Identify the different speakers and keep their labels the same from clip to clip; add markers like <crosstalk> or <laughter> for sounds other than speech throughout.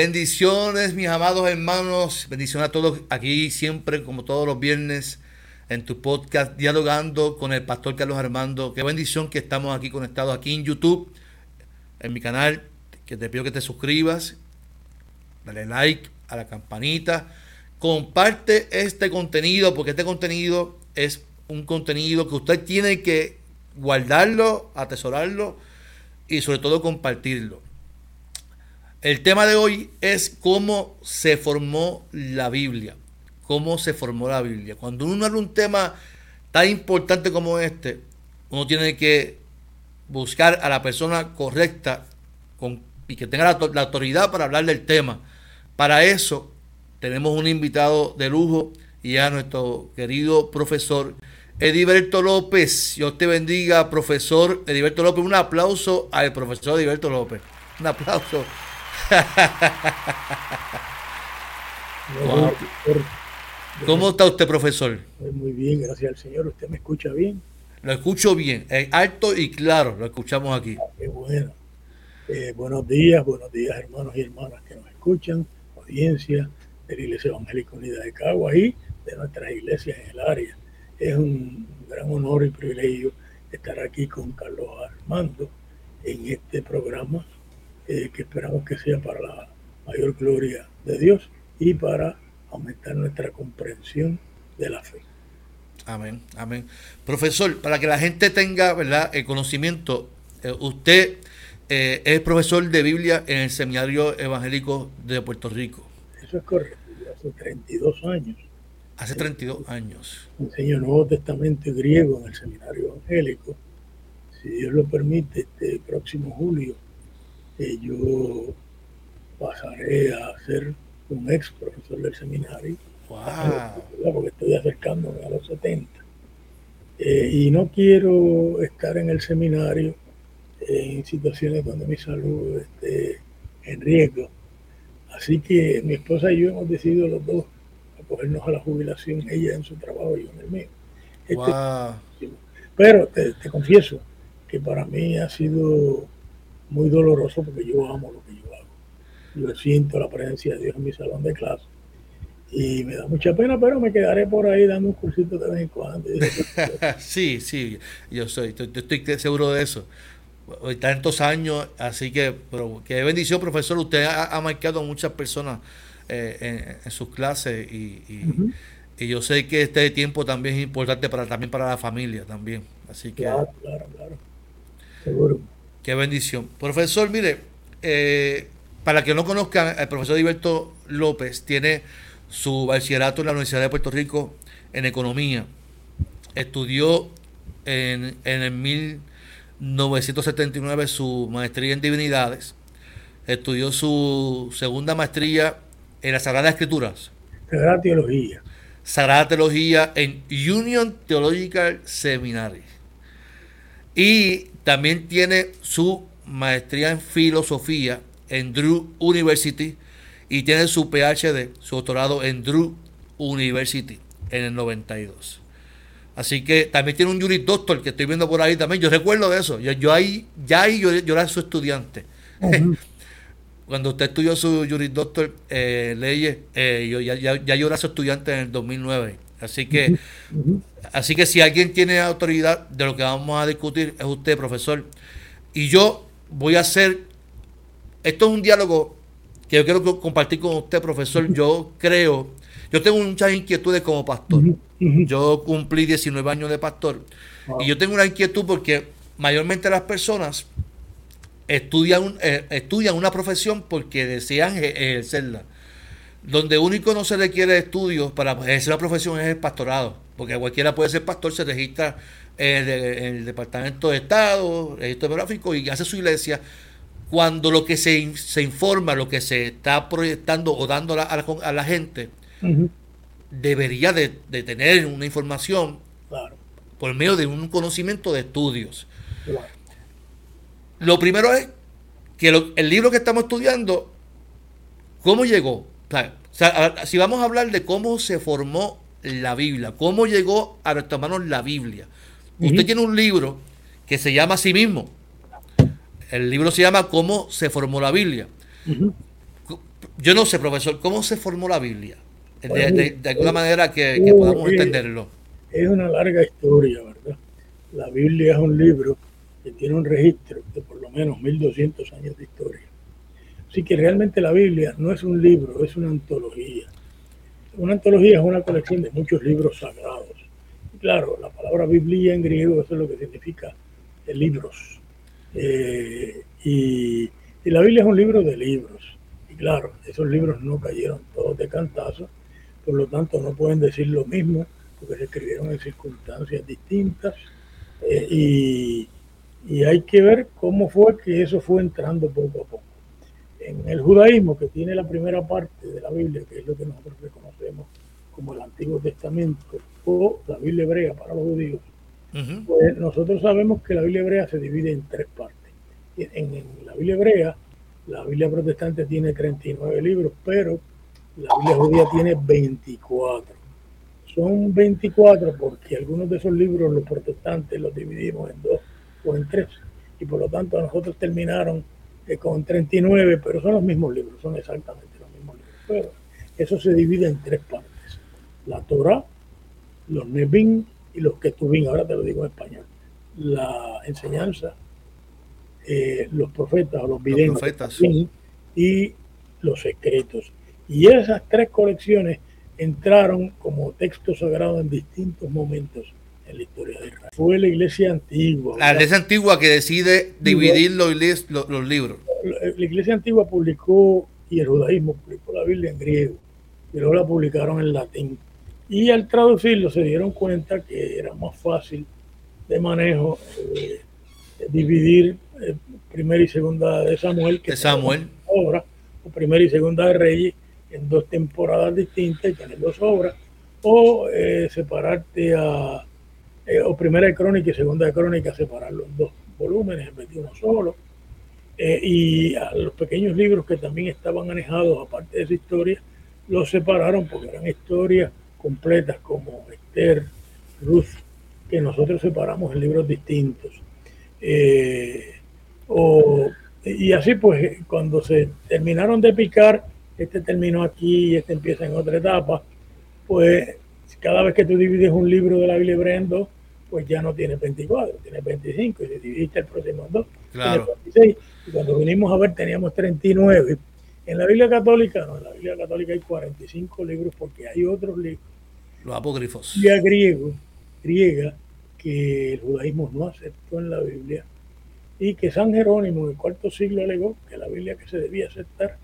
Speaker 1: Bendiciones, mis amados hermanos. Bendiciones a todos aquí siempre, como todos los viernes, en tu podcast, dialogando con el pastor Carlos Armando. Qué bendición que estamos aquí conectados aquí en YouTube, en mi canal, que te pido que te suscribas, dale like a la campanita, comparte este contenido, porque este contenido es un contenido que usted tiene que guardarlo, atesorarlo y sobre todo compartirlo. El tema de hoy es cómo se formó la Biblia. Cómo se formó la Biblia. Cuando uno habla un tema tan importante como este, uno tiene que buscar a la persona correcta y que tenga la, la autoridad para hablar del tema. Para eso tenemos un invitado de lujo y a nuestro querido profesor Ediberto López. Dios te bendiga, profesor Ediberto López. Un aplauso al profesor Ediberto López. Un aplauso. <laughs> Wow. ¿Cómo está usted, profesor?
Speaker 2: Muy bien, gracias al Señor. ¿Usted me escucha bien?
Speaker 1: Lo escucho bien, es alto y claro, lo escuchamos aquí.
Speaker 2: Ah, qué bueno. Eh, buenos días, buenos días, hermanos y hermanas que nos escuchan, audiencia de la Iglesia Evangélica Unida de Cagua y de nuestras iglesias en el área. Es un gran honor y privilegio estar aquí con Carlos Armando en este programa eh, que esperamos que sea para la mayor gloria de Dios y para aumentar nuestra comprensión de la fe.
Speaker 1: Amén, amén. Profesor, para que la gente tenga ¿verdad? el conocimiento, eh, usted eh, es profesor de Biblia en el Seminario Evangélico de Puerto Rico.
Speaker 2: Eso es correcto, hace 32 años.
Speaker 1: Hace 32 años.
Speaker 2: Enseño el Nuevo Testamento griego en el Seminario Evangélico. Si Dios lo permite, este próximo julio eh, yo pasaré a ser un ex profesor del seminario,
Speaker 1: wow.
Speaker 2: porque estoy acercándome a los 70. Eh, y no quiero estar en el seminario en situaciones donde mi salud esté en riesgo. Así que mi esposa y yo hemos decidido los dos acogernos a la jubilación, ella en su trabajo y yo en el mío. Este,
Speaker 1: wow.
Speaker 2: Pero te, te confieso que para mí ha sido muy doloroso porque yo amo lo que yo hago. Yo siento la presencia de Dios en mi salón de clase y me da mucha pena, pero me quedaré por ahí dando un cursito de vez en cuando. <laughs>
Speaker 1: sí, sí, yo soy, estoy, estoy seguro de eso. Tantos años, así que, pero qué bendición, profesor. Usted ha, ha marcado a muchas personas eh, en, en, sus clases y, y, uh -huh. y, yo sé que este tiempo también es importante para también para la familia también. Así que.
Speaker 2: Claro, claro, claro. Seguro.
Speaker 1: Qué bendición. Profesor, mire, eh, para que no conozcan, el profesor Heriberto López tiene su bachillerato en la Universidad de Puerto Rico en Economía. Estudió en, en el 1979 su maestría en Divinidades. Estudió su segunda maestría en las Sagradas Escrituras.
Speaker 2: Sagrada Teología.
Speaker 1: Sagrada Teología en Union Theological Seminary. Y también tiene su maestría en filosofía en Drew University y tiene su PhD, su doctorado en Drew University en el 92. Así que también tiene un Juris Doctor que estoy viendo por ahí también. Yo recuerdo de eso. Yo, yo ahí, ya ahí yo, yo, era su estudiante. Uh <laughs> -huh. Cuando usted estudió su Juris Doctor eh, leyes, eh, yo, ya, ya, ya, yo era su estudiante en el 2009. Así que, uh -huh. así que si alguien tiene autoridad de lo que vamos a discutir es usted, profesor. Y yo voy a hacer, esto es un diálogo que yo quiero compartir con usted, profesor. Yo creo, yo tengo muchas inquietudes como pastor. Yo cumplí 19 años de pastor. Y yo tengo una inquietud porque mayormente las personas estudian, eh, estudian una profesión porque desean ejercerla. Donde único no se requiere estudios para ejercer la profesión es el pastorado. Porque cualquiera puede ser pastor, se registra en el, en el Departamento de Estado, registro demográfico y hace su iglesia cuando lo que se, se, informa, lo que se está proyectando o dando a la, a la gente, uh -huh. debería de, de, tener una información
Speaker 2: claro.
Speaker 1: por medio de un conocimiento de estudios. Claro. Lo primero es que lo, el libro que estamos estudiando, ¿cómo llegó? O sea, si vamos a hablar de cómo se formó la Biblia? ¿Cómo llegó a nuestras manos la Biblia? Usted tiene un libro que se llama a sí mismo. El libro se llama ¿Cómo se formó la Biblia? Yo no sé, profesor, ¿cómo se formó la Biblia? De, alguna manera que, podamos entenderlo.
Speaker 2: Es una larga historia, ¿verdad? La Biblia es un libro que tiene un registro de por lo menos 1200 años de historia. Así que realmente la Biblia no es un libro, es una antología. Una antología es una colección de muchos libros sagrados. claro, la palabra Biblia en griego eso es lo que significa libros. Eh, y, la Biblia es un libro de libros. Y claro, esos libros no cayeron todos de cantazo, por lo tanto no pueden decir lo mismo, porque se escribieron en circunstancias distintas. Eh, y, y hay que ver cómo fue que eso fue entrando poco a poco. En el judaísmo, que tiene la primera parte de la Biblia, que es lo que nosotros reconocemos como el Antiguo Testamento, o la Biblia hebrea para los judíos, pues nosotros sabemos que la Biblia hebrea se divide en tres partes. En, la Biblia hebrea, la Biblia protestante tiene 39 libros, pero la Biblia judía tiene 24. Son 24 porque algunos de esos libros los protestantes los dividimos en dos o en tres. Y por lo tanto nosotros terminaron eh, con 39, pero son los mismos libros, son exactamente los mismos libros. Pero eso se divide en tres partes. La Torah, los Nebim y los que tuvimos, ahora te lo digo en español, la enseñanza, eh, los profetas o los videntes y los secretos. Y esas tres colecciones entraron como textos sagrados en distintos momentos en la historia de Israel. Fue la iglesia antigua.
Speaker 1: La iglesia antigua que decide dividir los, los, libros.
Speaker 2: La iglesia antigua publicó, y el judaísmo publicó la Biblia en griego, y luego la publicaron en latín. Y al traducirlo se dieron cuenta que era más fácil de manejo eh, dividir eh, primera y segunda de Samuel,
Speaker 1: que Samuel.
Speaker 2: obra, o primera y segunda de Reyes en dos temporadas distintas y tener dos obras, o eh, separarte a, o primera de crónica y segunda de crónica, separarlo en dos volúmenes en vez de uno solo. y a los pequeños libros que también estaban manejados, aparte de esa historia, los separaron porque eran historias completas como Esther, Ruth, que nosotros separamos en libros distintos. Eh, y así pues, cuando se terminaron de picar, este terminó aquí y este empieza en otra etapa, pues cada vez que tú divides un libro de la Biblia en pues ya no tiene 24, tiene 25, y si dividiste el próximo en dos, tiene 26. Y cuando vinimos a ver teníamos 39 en la Biblia católica, no, en la Biblia católica hay 45 libros porque hay otros libros.
Speaker 1: Los apócrifos.
Speaker 2: Biblia griego, griega, que el judaísmo no aceptó en la Biblia y que San Jerónimo en el cuarto siglo alegó que la Biblia que se debía aceptar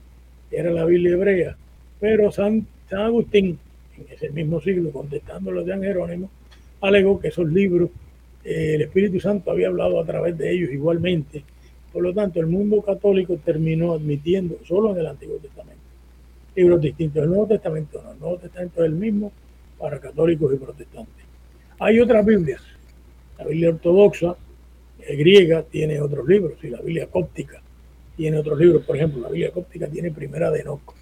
Speaker 2: era la Biblia hebrea. Pero San, Agustín, en ese mismo siglo, contestando lo de San Jerónimo, alegó que esos libros, eh, el Espíritu Santo había hablado a través de ellos igualmente por lo tanto, el mundo católico terminó admitiendo solo en el Antiguo Testamento libros distintos. El Nuevo Testamento no, el Nuevo Testamento es el mismo para católicos y protestantes. Hay otras Biblias. La Biblia ortodoxa eh, griega tiene otros libros y la Biblia cóptica tiene otros libros. Por ejemplo, la Biblia cóptica tiene Primera de Enoch.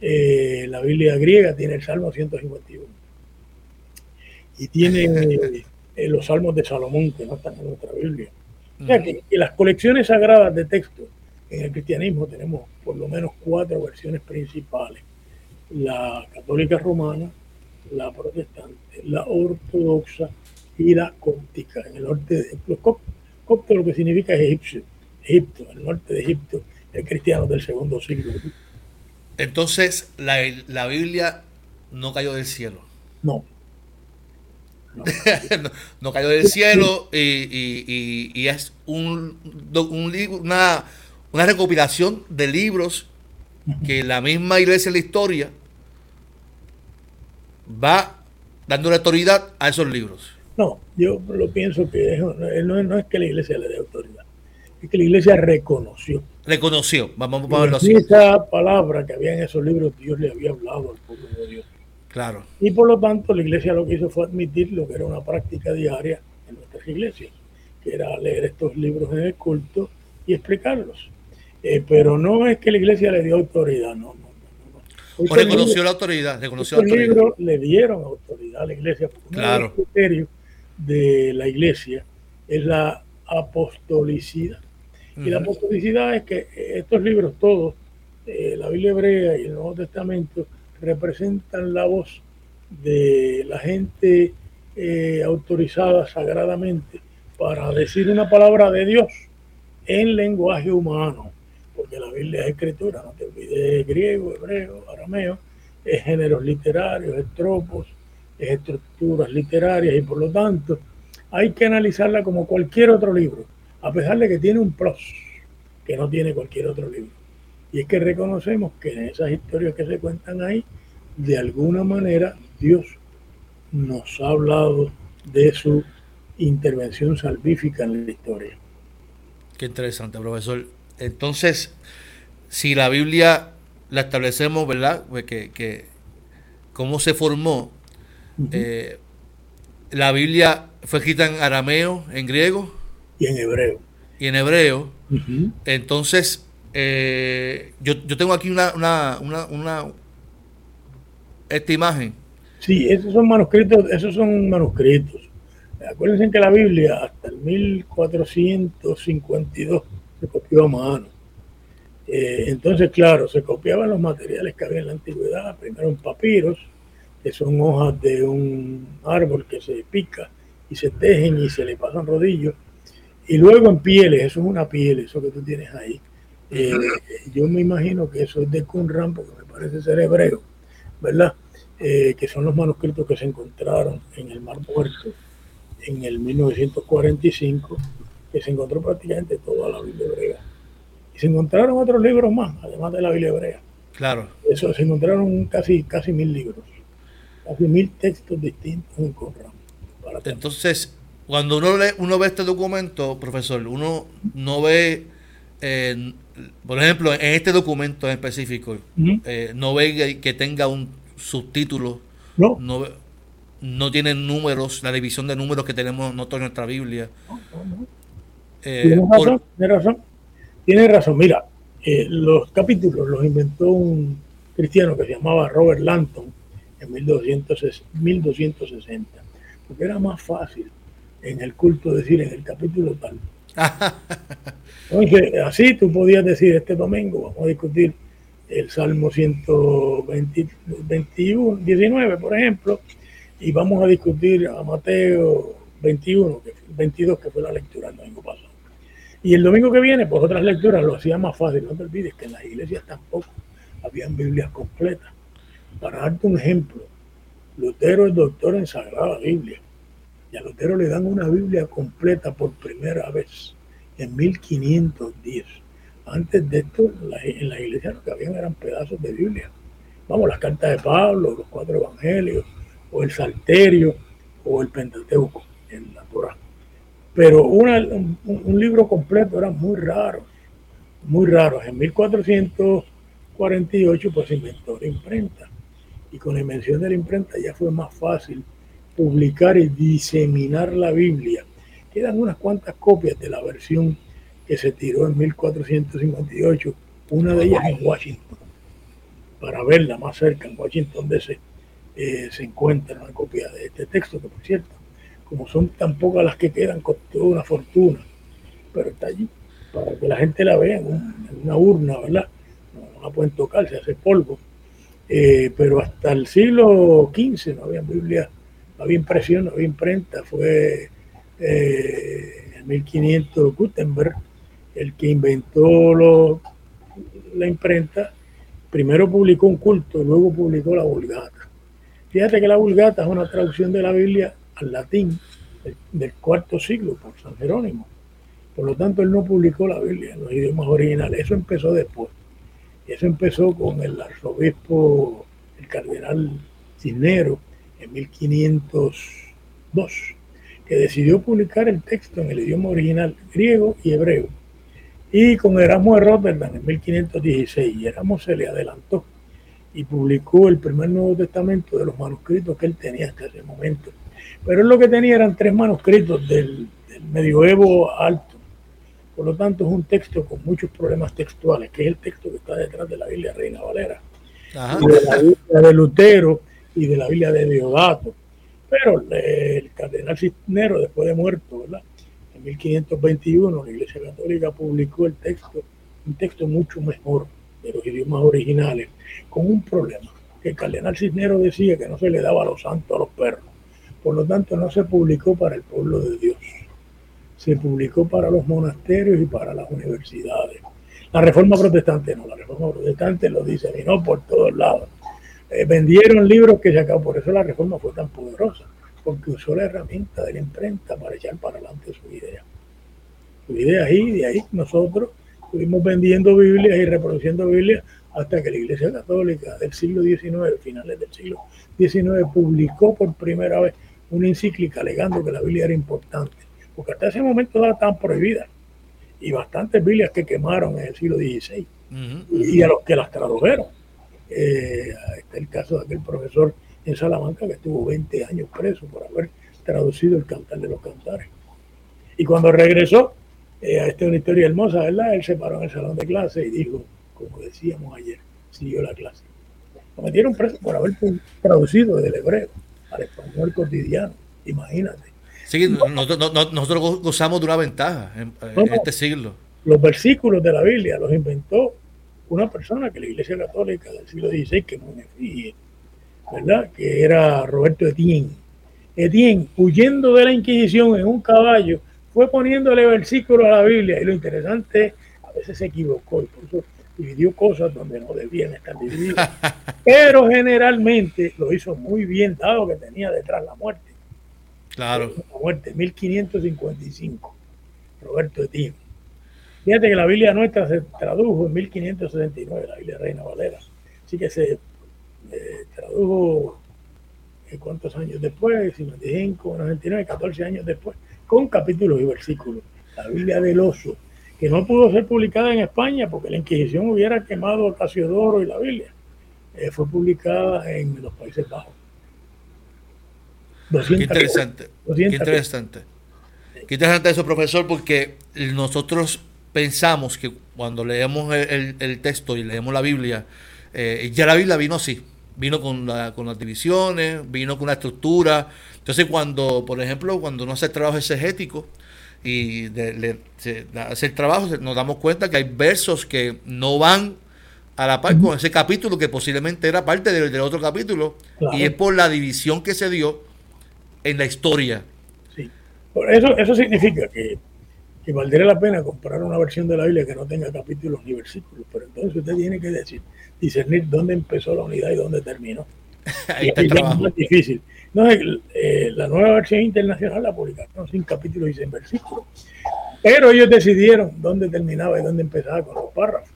Speaker 2: Eh, la Biblia griega tiene el Salmo 151. Y tiene eh, los Salmos de Salomón, que no están en nuestra Biblia. O sea que, las colecciones sagradas de texto en el cristianismo tenemos por lo menos cuatro versiones principales. La católica romana, la protestante, la ortodoxa y la cóptica. En el norte de los copto lo que significa es egipcio, Egipto, el norte de Egipto, el cristiano del segundo siglo.
Speaker 1: Entonces, la, la Biblia no cayó del cielo.
Speaker 2: No, <laughs>
Speaker 1: no, cayó del cielo y, es un, una, una recopilación de libros que la misma iglesia de la historia va dando autoridad a esos libros.
Speaker 2: No, yo lo pienso que no, es que la iglesia le dé autoridad, es que la iglesia reconoció.
Speaker 1: Reconoció, vamos a verlo
Speaker 2: así. Esa palabra que había en esos libros, Dios le había hablado al pueblo de Dios.
Speaker 1: Claro.
Speaker 2: Y por lo tanto, la iglesia lo que hizo fue admitir lo que era una práctica diaria en nuestras iglesias, que era leer estos libros en el culto y explicarlos. Eh, pero no es que la iglesia le dio autoridad, no, no, no.
Speaker 1: o reconoció la autoridad. Reconoció
Speaker 2: la autoridad. libros le dieron autoridad a la iglesia.
Speaker 1: Claro.
Speaker 2: El criterio de la iglesia es la apostolicidad. Y la apostolicidad es que estos libros todos, eh, la Biblia hebrea y el Nuevo Testamento, representan la voz de la gente eh, autorizada sagradamente para decir una palabra de Dios en lenguaje humano, porque la Biblia es escritura, no te olvides, griego, hebreo, arameo, es géneros literarios, es tropos, es estructuras literarias y por lo tanto hay que analizarla como cualquier otro libro, a pesar de que tiene un plus que no tiene cualquier otro libro. Y es que reconocemos que en esas historias que se cuentan ahí, de alguna manera Dios nos ha hablado de su intervención salvífica en la historia.
Speaker 1: Qué interesante, profesor. Entonces, si la Biblia la establecemos, ¿verdad? Pues que, cómo se formó, eh, la Biblia fue escrita en arameo, en griego.
Speaker 2: Y en hebreo.
Speaker 1: Y en hebreo. Entonces, eh, yo, yo, tengo aquí una, una, una, una, esta imagen.
Speaker 2: Sí, esos son manuscritos, esos son manuscritos. Acuérdense que la Biblia hasta el 1452 se copió a mano. Eh, entonces, claro, se copiaban los materiales que había en la antigüedad, primero en papiros, que son hojas de un árbol que se pica y se tejen y se le pasan rodillos, y luego en pieles, eso es una piel, eso que tú tienes ahí. Eh, yo me imagino que eso es de Qumran, porque me parece ser hebreo, ¿verdad? Eh, que son los manuscritos que se encontraron en el Mar Muerto en el 1945, que se encontró prácticamente toda la Biblia hebrea. Y se encontraron otros libros más, además de la Biblia hebrea.
Speaker 1: Claro.
Speaker 2: Eso, se encontraron casi, casi mil libros, casi mil textos distintos en Qumran.
Speaker 1: Entonces, cuando uno, lee, uno ve este documento, profesor, uno no ve, eh, por ejemplo, en este documento en específico, eh, no ve que tenga un subtítulo,
Speaker 2: no,
Speaker 1: no, no tiene números, la división de números que tenemos nosotros en nuestra Biblia.
Speaker 2: Eh, tiene, razón, tiene razón, tiene razón. Mira, los capítulos los inventó un cristiano que se llamaba Robert Lanton en 1260, porque era más fácil en el culto decir en el capítulo tal. <laughs> Entonces, así tú podías decir este domingo, vamos a discutir el Salmo 121, 19, por ejemplo, y vamos a discutir a Mateo 21, 22, que fue la lectura el domingo pasado. Y el domingo que viene, pues otras lecturas lo hacía más fácil. No te olvides que en las iglesias tampoco habían Biblias completas. Para darte un ejemplo, Lutero es doctor en Sagrada Biblia. Y a Lutero le dan una Biblia completa por primera vez en 1510. Antes de esto, en la iglesia lo que habían eran pedazos de Biblia. Vamos, las cartas de Pablo, los cuatro evangelios, o el Salterio, o el Pentateuco en la Torah. Pero un, libro completo era muy raro, muy raro. En 1448 pues se inventó la imprenta. Y con la invención de la imprenta ya fue más fácil publicar y diseminar la Biblia. Quedan unas cuantas copias de la versión que se tiró en 1458, una de ellas en Washington, para verla más cerca, en Washington DC, eh, se encuentra una copia de este texto, que por cierto, como son tan pocas las que quedan, costó una fortuna, pero está allí, para que la gente la vea en, una urna, ¿verdad? No, la pueden tocar, se hace polvo. Eh, pero hasta el siglo XV no había Biblia había impresión, no había imprenta, fue eh, en 1500 Gutenberg el que inventó la imprenta, primero publicó un culto, luego publicó la Vulgata. Fíjate que la Vulgata es una traducción de la Biblia al latín del, cuarto siglo por San Jerónimo. Por lo tanto, él no publicó la Biblia en los idiomas originales. Eso empezó después. Eso empezó con el arzobispo, el cardenal Cisneros, en 1502, que decidió publicar el texto en el idioma original griego y hebreo. Y con Erasmo de Rotterdam en 1516, y Erasmo se le adelantó y publicó el primer Nuevo Testamento de los manuscritos que él tenía hasta ese momento. Pero él lo que tenía eran tres manuscritos del, del medioevo alto. Por lo tanto, es un texto con muchos problemas textuales, que es el texto que está detrás de la Biblia Reina Valera. y de la Biblia de Lutero y de la Biblia de Diodato. Pero el cardenal Cisnero, después de muerto, ¿verdad? En 1521 la Iglesia Católica publicó el texto, un texto mucho mejor de los idiomas originales, con un problema, que el cardenal Cisneros decía que no se le daba a los santos a los perros. Por lo tanto, no se publicó para el pueblo de Dios. Se publicó para los monasterios y para las universidades. La reforma protestante no, la reforma protestante lo dice y no por todos lados. Eh, vendieron libros que se acabó, por eso la reforma fue tan poderosa, porque usó la herramienta de la imprenta para echar para adelante su idea. Su idea ahí, de ahí nosotros estuvimos vendiendo Biblias y reproduciendo Biblias hasta que la Iglesia Católica del siglo XIX, finales del siglo XIX, publicó por primera vez una encíclica alegando que la Biblia era importante, porque hasta ese momento estaban prohibidas y bastantes Biblias que quemaron en el siglo XVI y a los que las tradujeron. Eh, está el caso de aquel profesor en Salamanca que estuvo 20 años preso por haber traducido el cantar de los cantares. Y cuando regresó, eh, esta es una historia hermosa, ¿verdad? Él se paró en el salón de clase y dijo, como decíamos ayer, siguió la clase. Lo metieron preso por haber traducido del hebreo al español cotidiano, imagínate.
Speaker 1: Sí, nosotros, gozamos de una ventaja en, este siglo.
Speaker 2: Los versículos de la Biblia los inventó una persona que la Iglesia Católica del siglo XVI, que ¿verdad? Que era Roberto Etienne. Etienne, huyendo de la Inquisición en un caballo, fue poniéndole versículos a la Biblia. Y lo interesante es, a veces se equivocó y por eso dividió cosas donde no debían estar divididas. <laughs> Pero generalmente lo hizo muy bien, dado que tenía detrás la muerte.
Speaker 1: Claro.
Speaker 2: La muerte, 1555. Roberto Etienne. Fíjate que la Biblia nuestra se tradujo en 1569, la Biblia Reina Valera. Así que se eh, tradujo eh, cuántos años después, 55, 99, 14 años después, con capítulos y versículos. La Biblia del oso, que no pudo ser publicada en España porque la Inquisición hubiera quemado a Casiodoro y la Biblia. Eh, fue publicada en los Países Bajos.
Speaker 1: qué interesante. qué interesante. Qué interesante eso, profesor, porque nosotros pensamos que cuando leemos el, texto y leemos la Biblia, eh, ya la Biblia vino así, vino con, con las divisiones, vino con una estructura. Entonces cuando, por ejemplo, cuando uno hace trabajo exegético y de, hace el trabajo, nos damos cuenta que hay versos que no van a la par con ese capítulo que posiblemente era parte del, otro capítulo y es por la división que se dio en la historia.
Speaker 2: Sí. Eso, eso significa que que valdría la pena comprar una versión de la Biblia que no tenga capítulos ni versículos, pero entonces usted tiene que decir, discernir dónde empezó la unidad y dónde terminó. <laughs> Ahí está el trabajo. Es difícil. No, eh, la nueva versión internacional la publicaron sin capítulos y sin versículos. Pero ellos decidieron dónde terminaba y dónde empezaba con los párrafos.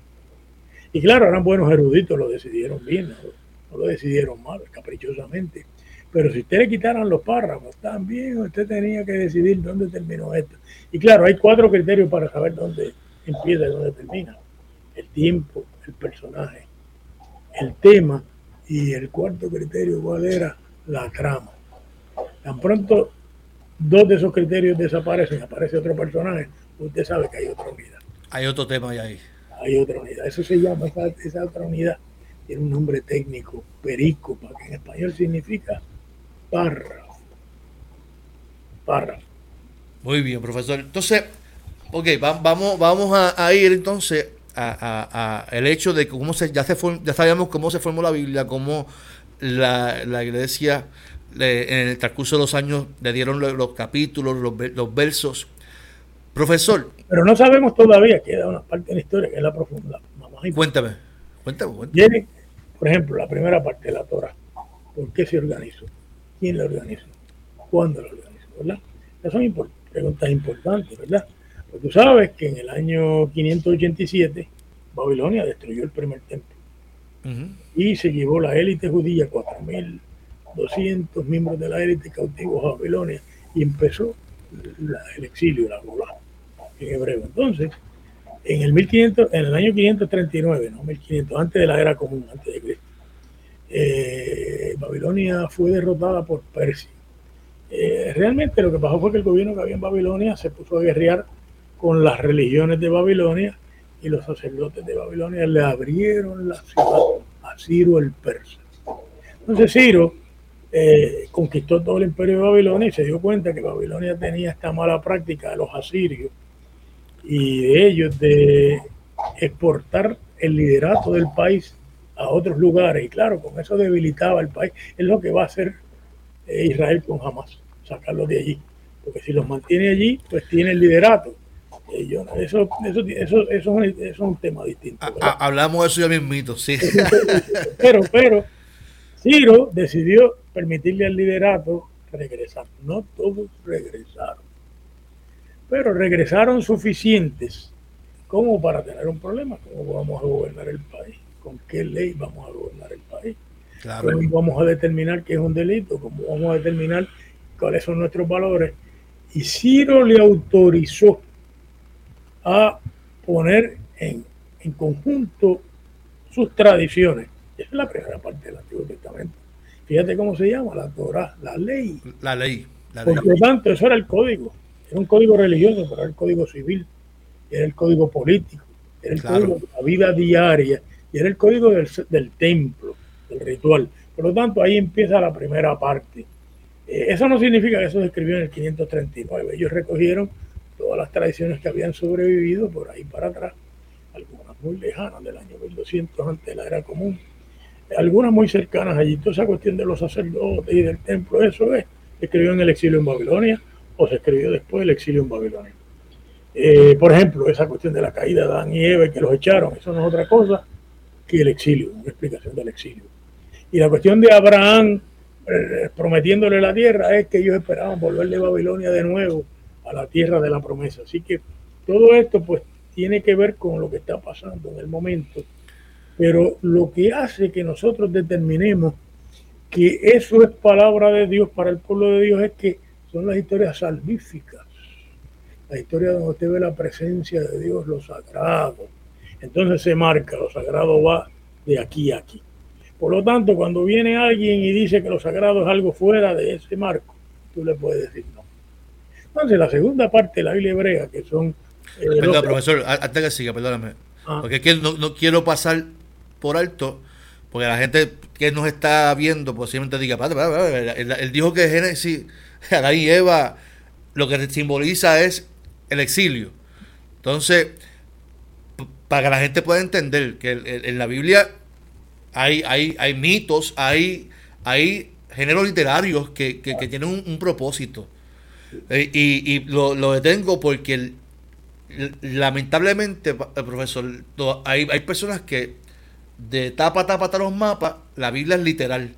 Speaker 2: Y claro, eran buenos eruditos, lo decidieron bien, no, no lo decidieron mal, caprichosamente. Pero si usted le quitaran los párrafos, también usted tenía que decidir dónde terminó esto. Y claro, hay cuatro criterios para saber dónde empieza y dónde termina. El tiempo, el personaje, el tema y el cuarto criterio, ¿cuál era? La trama. Tan pronto dos de esos criterios desaparecen, aparece otro personaje, usted sabe que hay otra unidad.
Speaker 1: Hay otro tema ahí.
Speaker 2: Hay otra unidad. Eso se llama, esa, esa otra unidad tiene un nombre técnico, perícopa, que en español significa párrafo. Párrafo.
Speaker 1: Muy bien, profesor. Entonces, ok, vamos, vamos a, ir entonces a, el hecho de cómo se ya se ya sabíamos cómo se formó la Biblia, cómo la, iglesia en el transcurso de los años le dieron los, capítulos, los, versos. Profesor.
Speaker 2: Pero no sabemos todavía, queda una parte de la historia que es la profunda.
Speaker 1: Cuéntame, cuéntame. cuéntame.
Speaker 2: por ejemplo, la primera parte de la Torah. ¿Por qué se organizó? ¿Quién la organizó? ¿Cuándo la organizó? ¿Verdad? Esas son preguntas importantes, ¿verdad? Pues tú sabes que en el año 587 Babilonia destruyó el primer templo y se llevó la élite judía, 4.200 miembros de la élite cautivos a Babilonia y empezó el exilio, la gola, en hebreo. Entonces, en el 1500, en el año 539, no 1500, antes de la era común, antes de Cristo, eh, Babilonia fue derrotada por Persia. Eh, realmente lo que pasó fue que el gobierno que había en Babilonia se puso a guerrear con las religiones de Babilonia y los sacerdotes de Babilonia le abrieron la ciudad a Ciro el persa. Entonces Ciro eh, conquistó todo el imperio de Babilonia y se dio cuenta que Babilonia tenía esta mala práctica de los asirios y de ellos de exportar el liderato del país a otros lugares. Y claro, con eso debilitaba el país. Es lo que va a hacer eh, Israel con Hamas, sacarlos de allí. Porque si los mantiene allí, pues tiene el liderato. eso, eso, eso, eso, es un tema distinto.
Speaker 1: hablamos de eso ya mismito, sí. <laughs>
Speaker 2: Pero, pero, Ciro decidió permitirle al liderato regresar. No todos regresaron. Pero regresaron suficientes como para tener un problema. ¿Cómo vamos a gobernar el país? ¿Con qué ley vamos a gobernar el país? ¿Cómo vamos a determinar qué es un delito? ¿Cómo vamos a determinar cuáles son nuestros valores? Y Ciro le autorizó a poner en, conjunto sus tradiciones. Esa es la primera parte del Antiguo Testamento. Fíjate cómo se llama, la Torah, la ley.
Speaker 1: La ley.
Speaker 2: Por lo tanto, eso era el código. Era un código religioso, pero era el código civil, era el código político, era el código de la vida diaria, y era el código del, del templo, del ritual. Por lo tanto, ahí empieza la primera parte. Eh, eso no significa que eso se escribió en el 539. Ellos recogieron todas las tradiciones que habían sobrevivido por ahí para atrás, algunas muy lejanas del año 1200 antes de la era común, algunas muy cercanas allí. Toda esa cuestión de los sacerdotes y del templo, eso es, se escribió en el exilio en Babilonia o se escribió después del exilio en Babilonia. Eh, por ejemplo, esa cuestión de la caída de Adán y Eva que los echaron, eso no es otra cosa que el exilio, una explicación del exilio. Y la cuestión de Abraham eh, prometiéndole la tierra es que ellos esperaban volver de Babilonia de nuevo a la tierra de la promesa. Así que todo esto pues tiene que ver con lo que está pasando en el momento. Pero lo que hace que nosotros determinemos que eso es palabra de Dios para el pueblo de Dios es que son las historias salvíficas. La historia donde usted ve la presencia de Dios, lo sagrado. Entonces se marca, lo sagrado va de aquí a aquí. Por lo tanto, cuando viene alguien y dice que lo sagrado es algo fuera de ese marco, tú le puedes decir no. Entonces, la segunda parte de la Biblia hebrea, que son...
Speaker 1: Eh, Venga, profesor, antes que siga, perdóname. Ah. Porque no, no, quiero pasar por alto, porque la gente que nos está viendo posiblemente diga, él, dijo que Génesis, <laughs> Adán y Eva, lo que simboliza es el exilio. Entonces, para que la gente pueda entender que en la Biblia hay, hay, hay mitos, hay, hay géneros literarios que, tienen un, propósito. Eh, y, lo, detengo porque lamentablemente, eh, profesor, hay, hay personas que de tapa a tapa a los mapas, la Biblia es literal.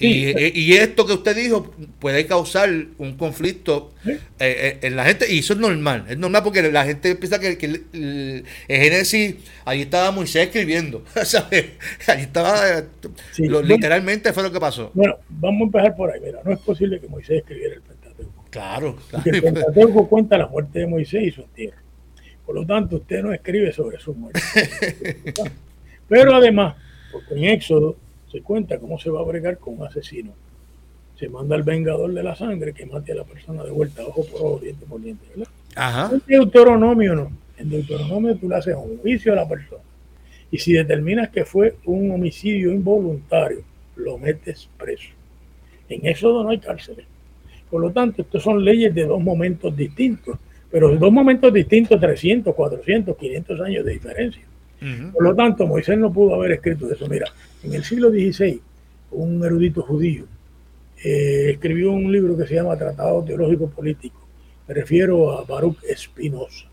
Speaker 1: Eh, y, esto que usted dijo puede causar un conflicto eh, eh, en la gente, y eso es normal, es normal porque la gente piensa que, el, Génesis, ahí estaba Moisés escribiendo, <laughs> Ahí estaba, literalmente fue lo que pasó.
Speaker 2: Bueno, vamos a empezar por ahí, mira, no es posible que Moisés escribiera el Pentateuco.
Speaker 1: Claro,
Speaker 2: claro. el Pentateuco cuenta la muerte de Moisés y su entierro. Por lo tanto, usted no escribe sobre su muerte. <laughs> Pero además, porque en Éxodo se cuenta cómo se va a bregar con un asesino. Se manda al vengador de la sangre que mate a la persona de vuelta, ojo por ojo, diente por diente, ¿verdad?
Speaker 1: Ajá.
Speaker 2: En Deuteronomio no. En Deuteronomio tú le haces un juicio a la persona. Y si determinas que fue un homicidio involuntario, lo metes preso. En Éxodo no hay cárceles. Por lo tanto, estos son leyes de dos momentos distintos, pero dos momentos distintos, 300, 400, 500 años de diferencia. Por lo tanto, Moisés no pudo haber escrito eso. Mira, en el siglo XVI, un erudito judío eh, escribió un libro que se llama Tratado Teológico Político. Me refiero a Baruch Espinosa.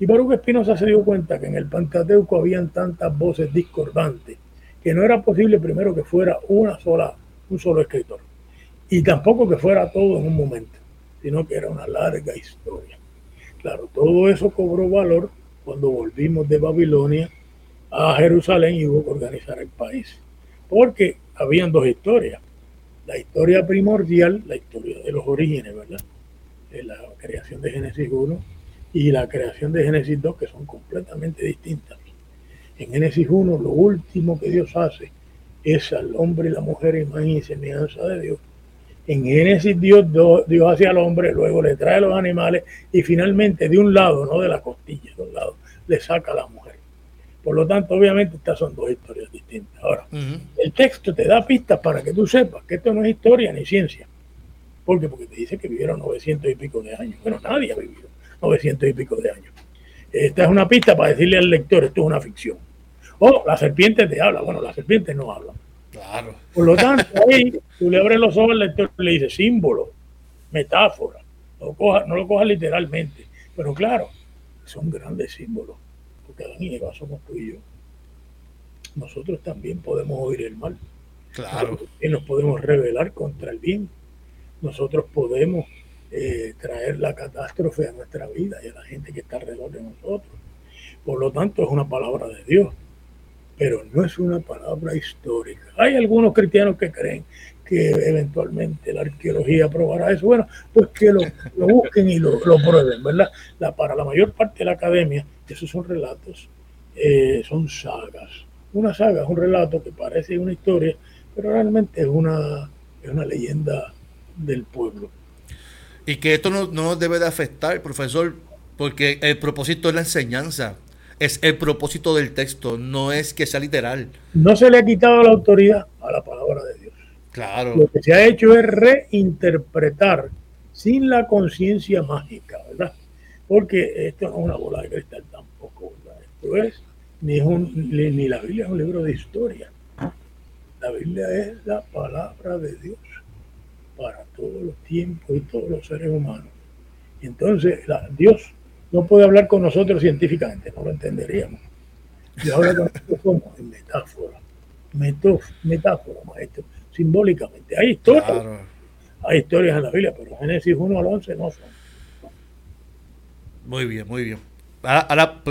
Speaker 2: Y Baruch Espinosa se dio cuenta que en el Pentateuco habían tantas voces discordantes que no era posible primero que fuera una sola, un solo escritor. Y tampoco que fuera todo en un momento, sino que era una larga historia. Claro, todo eso cobró valor cuando volvimos de Babilonia a Jerusalén y hubo que organizar el país. Porque habían dos historias. La historia primordial, la historia de los orígenes, ¿verdad? De la creación de Génesis 1 y la creación de Génesis 2, que son completamente distintas. En Génesis 1, lo último que Dios hace es al hombre y la mujer imagen y semejanza de Dios. En Génesis Dios, Dios hace al hombre, luego le trae a los animales y finalmente de un lado, no de la costilla, de un lado, le saca a la mujer. Por lo tanto, obviamente, estas son dos historias distintas. Ahora, el texto te da pistas para que tú sepas que esto no es historia ni ciencia. ¿Por qué? Porque te dice que vivieron 900 y pico de años. Bueno, nadie ha vivido 900 y pico de años. Esta es una pista para decirle al lector, esto es una ficción. O la serpiente te habla. Bueno, las serpientes no hablan.
Speaker 1: Claro.
Speaker 2: Por lo tanto, ahí tú le abres los ojos al lector y le dices símbolo, metáfora. No, no lo cojas literalmente. Pero claro, son grandes símbolos. Porque Adán y Eva somos tú y yo. Nosotros también podemos oír el mal.
Speaker 1: Claro.
Speaker 2: Y nos podemos rebelar contra el bien. Nosotros podemos eh, traer la catástrofe a nuestra vida y a la gente que está alrededor de nosotros. Por lo tanto, es una palabra de Dios pero no es una palabra histórica. Hay algunos cristianos que creen que eventualmente la arqueología probará eso. Bueno, pues que lo, busquen y lo, prueben, ¿verdad? Para la mayor parte de la academia, esos son relatos, eh, son sagas. Una saga es un relato que parece una historia, pero realmente es una, es una leyenda del pueblo.
Speaker 1: Y que esto no, no debe de afectar, profesor, porque el propósito es la enseñanza es el propósito del texto, no es que sea literal.
Speaker 2: No se le ha quitado la autoridad a la palabra de Dios.
Speaker 1: Claro.
Speaker 2: Lo que se ha hecho es reinterpretar sin la conciencia mágica, ¿verdad? Porque esto no es una bola de cristal tampoco, ¿verdad? Esto es, ni, es un, ni la Biblia es un libro de historia. La Biblia es la palabra de Dios para todos los tiempos y todos los seres humanos. Y entonces la, Dios no puede hablar con nosotros científicamente, no lo entenderíamos. Y habla con nosotros como en metáfora, metáfora, maestro, simbólicamente. Hay historias, hay historias en la Biblia, pero Génesis 1 al 11 no son.
Speaker 1: Muy bien, muy bien. Ahora,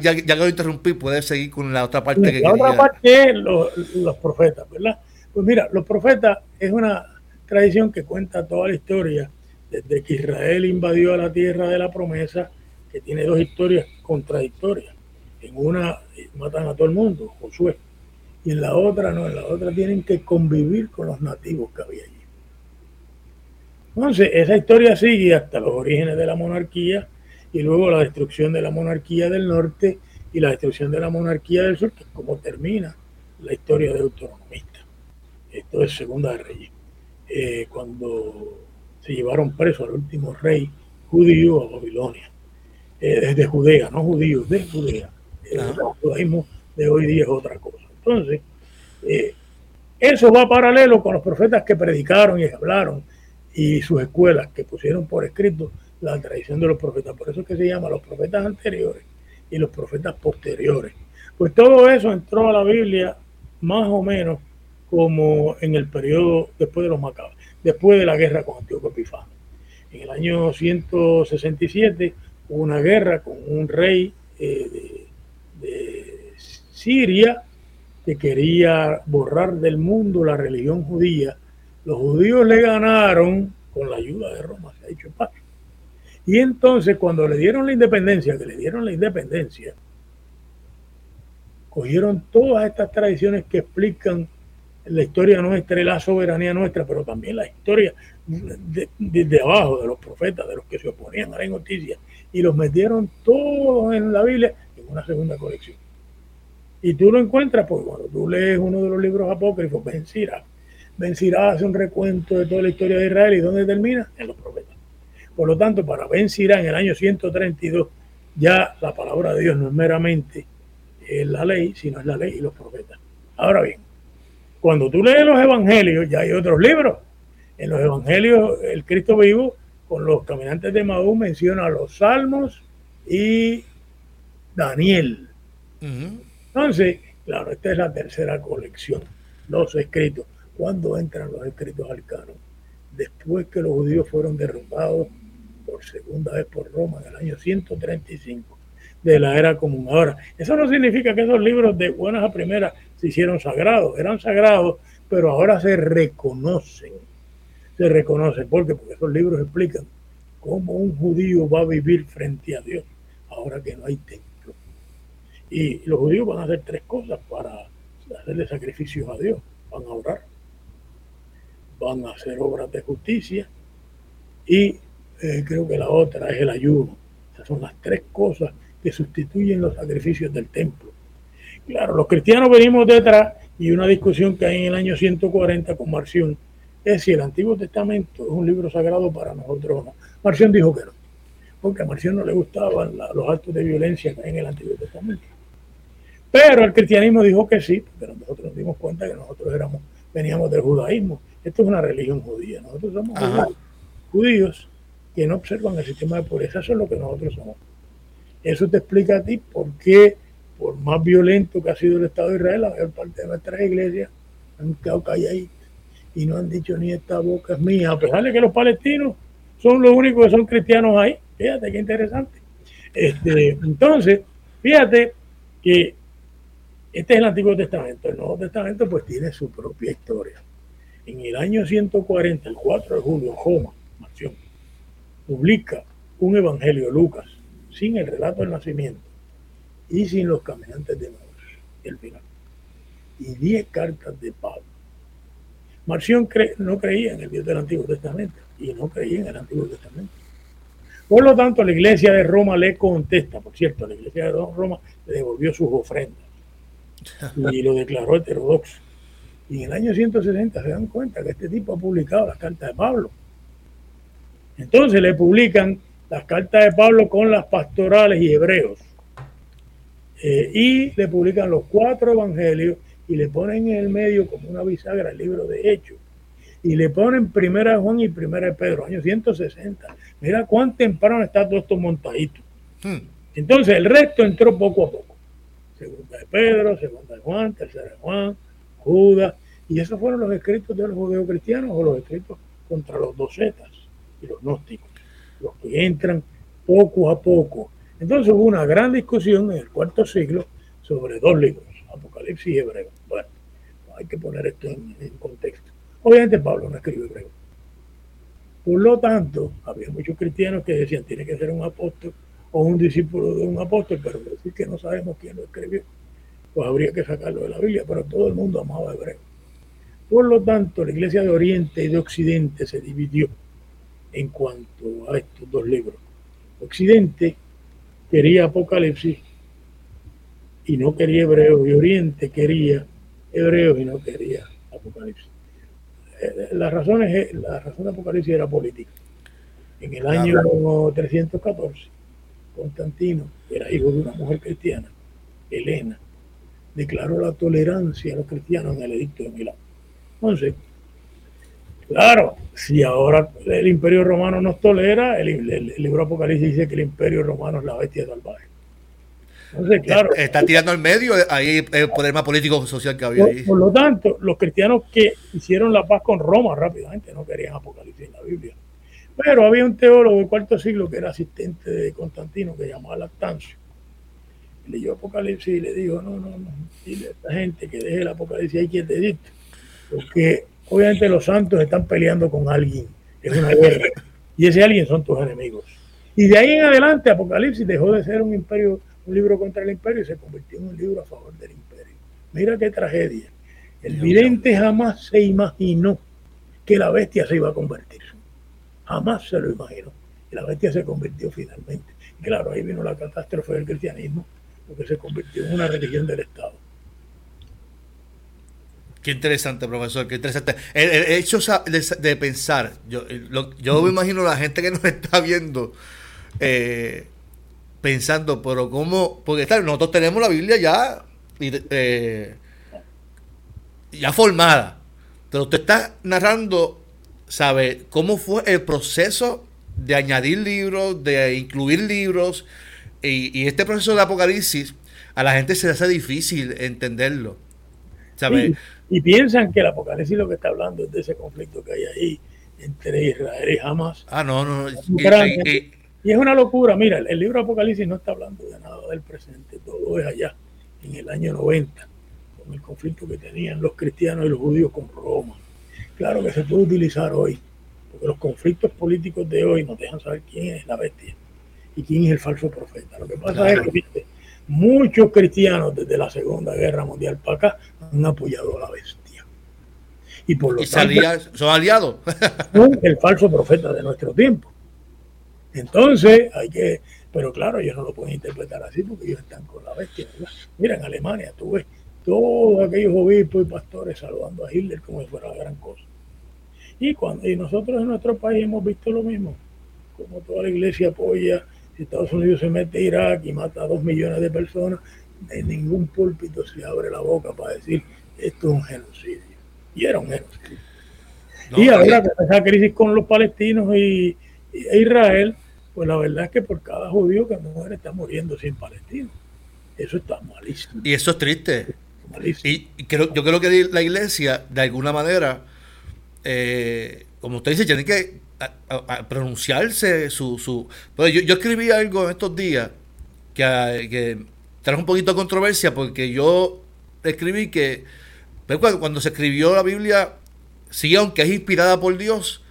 Speaker 1: ya, ya, que lo interrumpí, puedes seguir con la otra parte que
Speaker 2: La otra parte es los profetas, ¿verdad? Pues mira, los profetas es una tradición que cuenta toda la historia desde que Israel invadió a la tierra de la promesa tiene dos historias contradictorias. En una matan a todo el mundo, Josué, y en la otra no, en la otra tienen que convivir con los nativos que había allí. Entonces, esa historia sigue hasta los orígenes de la monarquía y luego la destrucción de la monarquía del norte y la destrucción de la monarquía del sur, que es como termina la historia de autonomista. Esto es Segunda de Reyes. Eh, cuando se llevaron preso al último rey judío a Babilonia eh, de Judea, no judíos, de Judea. El judaísmo de hoy día es otra cosa. Entonces, eh, eso va paralelo con los profetas que predicaron y hablaron y sus escuelas que pusieron por escrito la tradición de los profetas. Por eso es que se llama los profetas anteriores y los profetas posteriores. Pues todo eso entró a la Biblia más o menos como en el periodo después de los macabros, después de la guerra con Antíoco Epifano. En el año 167 una guerra con un rey eh, de, Siria que quería borrar del mundo la religión judía. Los judíos le ganaron con la ayuda de Roma, se ha dicho paz. Y entonces cuando le dieron la independencia, que le dieron la independencia, cogieron todas estas tradiciones que explican la historia nuestra y la soberanía nuestra, pero también la historia desde abajo de los profetas, de los que se oponían a la injusticia, y los metieron todos en la Biblia en una segunda colección. Y tú lo encuentras, porque cuando tú lees uno de los libros apócrifos, Ben Sira, Ben hace un recuento de toda la historia de Israel y ¿dónde termina? En los profetas. Por lo tanto, para Ben en el año 132, ya la palabra de Dios no es meramente la ley, sino es la ley y los profetas. Ahora bien, cuando tú lees los evangelios, ya hay otros libros. En los evangelios, el Cristo vivo con los caminantes de Maú menciona los Salmos y Daniel. Entonces, claro, esta es la tercera colección, los escritos. ¿Cuándo entran los escritos al canon? Después que los judíos fueron derrumbados por segunda vez por Roma en el año 135 de la era común. Ahora, eso no significa que esos libros de buenas a primeras se hicieron sagrados, eran sagrados, pero ahora se reconocen se reconoce. ¿Por qué? Porque esos libros explican cómo un judío va a vivir frente a Dios ahora que no hay templo. Y los judíos van a hacer tres cosas para hacerle sacrificios a Dios. Van a orar, van a hacer obras de justicia y eh, creo que la otra es el ayuno. Esas son las tres cosas que sustituyen los sacrificios del templo. Claro, los cristianos venimos detrás y una discusión que hay en el año 140 con Marción es si el Antiguo Testamento es un libro sagrado para nosotros o no. Marción dijo que no, porque a Marción no le gustaban los actos de violencia en el Antiguo Testamento. Pero el cristianismo dijo que sí, pero nosotros nos dimos cuenta que nosotros éramos, veníamos del judaísmo. Esto es una religión judía. Nosotros somos judíos que no observan el sistema de pureza. Eso es lo que nosotros somos. Eso te explica a ti por qué, por más violento que ha sido el Estado de Israel, la mayor parte de nuestras iglesias han quedado calladitas y no han dicho ni esta boca es mía, a pesar de que los palestinos son los únicos que son cristianos ahí. Fíjate qué interesante. Este, entonces, fíjate que este es el Antiguo Testamento. El Nuevo Testamento pues tiene su propia historia. En el año 140, el 4 de julio, Joma, Marción, publica un Evangelio Lucas sin el relato del nacimiento y sin los caminantes de Maús, el final. Y 10 cartas de Pablo. Marción no creía en el Dios del Antiguo Testamento y no creía en el Antiguo Testamento. Por lo tanto, la iglesia de Roma le contesta, por cierto, la iglesia de Roma le devolvió sus ofrendas <laughs> y lo declaró heterodoxo. Y en el año 160 se dan cuenta que este tipo ha publicado las cartas de Pablo. Entonces le publican las cartas de Pablo con las pastorales y hebreos. Eh, y le publican los cuatro evangelios y le ponen en el medio como una bisagra el libro de Hechos. Y le ponen primera de Juan y primera de Pedro, año 160. Mira cuán temprano está todo esto montadito. Hmm. Entonces el resto entró poco a poco segunda de Pedro, segunda de Juan, tercera de Juan, Judas, y esos fueron los escritos de los judeocristianos o los escritos contra los docetas y los gnósticos, los que entran poco a poco. Entonces hubo una gran discusión en el cuarto siglo sobre dos libros, Apocalipsis y Hebreo. Hay que poner esto en, contexto. Obviamente Pablo no escribe hebreo. Por lo tanto, había muchos cristianos que decían tiene que ser un apóstol o un discípulo de un apóstol, pero decir que no sabemos quién lo escribió, pues habría que sacarlo de la Biblia, pero todo el mundo amaba hebreo. Por lo tanto, la iglesia de Oriente y de Occidente se dividió en cuanto a estos dos libros. Occidente quería Apocalipsis y no quería hebreo, y Oriente quería hebreo y no quería Apocalipsis. Eh, la razón, es, la razón de Apocalipsis era política. En el año 314, Constantino, que era hijo de una mujer cristiana, Elena, declaró la tolerancia a los cristianos en el edicto de Milán. Entonces, claro, si ahora el imperio romano nos tolera, el, libro Apocalipsis dice que el imperio romano es la bestia salvaje.
Speaker 1: Entonces, claro. Está tirando al medio ahí el poder más político social que había
Speaker 2: ahí. Por lo tanto, los cristianos que hicieron la paz con Roma rápidamente no querían Apocalipsis en la Biblia. Pero había un teólogo del cuarto siglo que era asistente de Constantino que llamaba Lactancio. leyó Apocalipsis y le dijo, no, no, no, dile a esta gente que deje el Apocalipsis ahí quietecito. Porque obviamente los santos están peleando con alguien, es una guerra. Y ese alguien son tus enemigos. Y de ahí en adelante Apocalipsis dejó de ser un imperio, un libro contra el imperio y se convirtió en un libro a favor del imperio. Mira qué tragedia. El vidente jamás se imaginó que la bestia se iba a convertir. Jamás se lo imaginó. Y la bestia se convirtió finalmente. Y claro, ahí vino la catástrofe del cristianismo, porque se convirtió en una religión del Estado.
Speaker 1: Qué interesante, profesor, qué interesante. El, hecho de, pensar, yo, yo me imagino la gente que nos <laughs> está viendo eh, pensando, pero cómo, porque nosotros tenemos la Biblia ya, eh, ya formada, pero usted está narrando sabe cómo fue el proceso de añadir libros, de incluir libros, y, este proceso de Apocalipsis a la gente se le hace difícil entenderlo.
Speaker 2: y piensan que el Apocalipsis lo que está hablando es de ese conflicto que hay ahí entre Israel y Hamas.
Speaker 1: Ah, no, no.
Speaker 2: Y, y, es una locura. Mira, el libro Apocalipsis no está hablando de nada del presente, todo es allá, en el año 90, con el conflicto que tenían los cristianos y los judíos con Roma claro que se puede utilizar hoy, porque los conflictos políticos de hoy nos dejan saber quién es la bestia y quién es el falso profeta. Lo que pasa es que muchos cristianos desde la Segunda Guerra Mundial para acá han apoyado a la bestia.
Speaker 1: Y por lo tanto, son aliados. <laughs>
Speaker 2: son el falso profeta de nuestro tiempo. Entonces hay que Pero claro, ellos no lo pueden interpretar así porque ellos están con la bestia. Mira, en Alemania tú ves todos aquellos obispos y pastores saludando a Hitler como si fuera la gran cosa. Y, cuando, y nosotros en nuestro país hemos visto lo mismo, como toda la iglesia apoya, si Estados Unidos se mete a Irak y mata a dos millones de personas, en ningún púlpito se abre la boca para decir esto es un genocidio. Y era un genocidio. y ahora que esa crisis con los palestinos y, e Israel, pues la verdad es que por cada judío que muere está muriendo sin palestino. Eso está malísimo.
Speaker 1: Y eso es triste. Y, creo, yo creo que la iglesia, de alguna manera, eh, como usted dice, tiene que pronunciarse su... su yo, yo, escribí algo en estos días que, que trajo un poquito de controversia porque yo escribí que pues, cuando, se escribió la Biblia, sí, aunque es inspirada por Dios,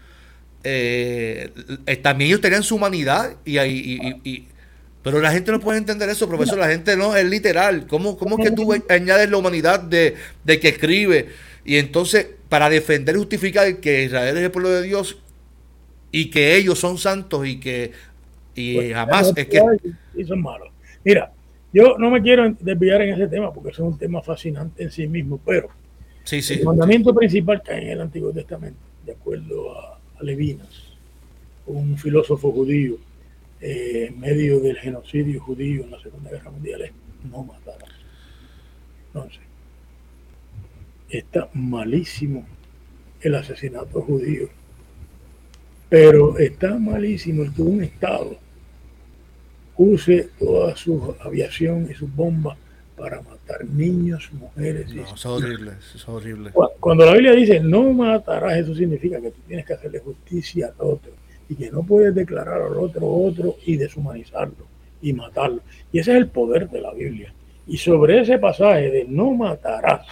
Speaker 1: eh, eh, también ellos tenían su humanidad y, y, y, pero la gente no puede entender eso, profesor. La gente no es literal. ¿Cómo, cómo es que tú añades la humanidad de, de, que escribe? Y entonces, para defender y justificar que Israel es el pueblo de Dios y que ellos son santos y que y pues, jamás es que.
Speaker 2: Y son malos. Mira, yo no me quiero desviar en ese tema porque es un tema fascinante en sí mismo, pero
Speaker 1: sí, sí.
Speaker 2: el mandamiento principal que hay en el Antiguo Testamento, de acuerdo a, Levinas, un filósofo judío, eh, en medio del genocidio judío en la Segunda Guerra Mundial, no matarás. Entonces, está malísimo el asesinato judío, pero está malísimo el que un Estado use toda su aviación y sus bombas para matar niños, mujeres.
Speaker 1: No, es horrible, es horrible.
Speaker 2: Cuando la Biblia dice no matarás, eso significa que tú tienes que hacerle justicia al otro y que no puedes declarar al otro otro y deshumanizarlo y matarlo. Y ese es el poder de la Biblia. Y sobre ese pasaje de no matarás,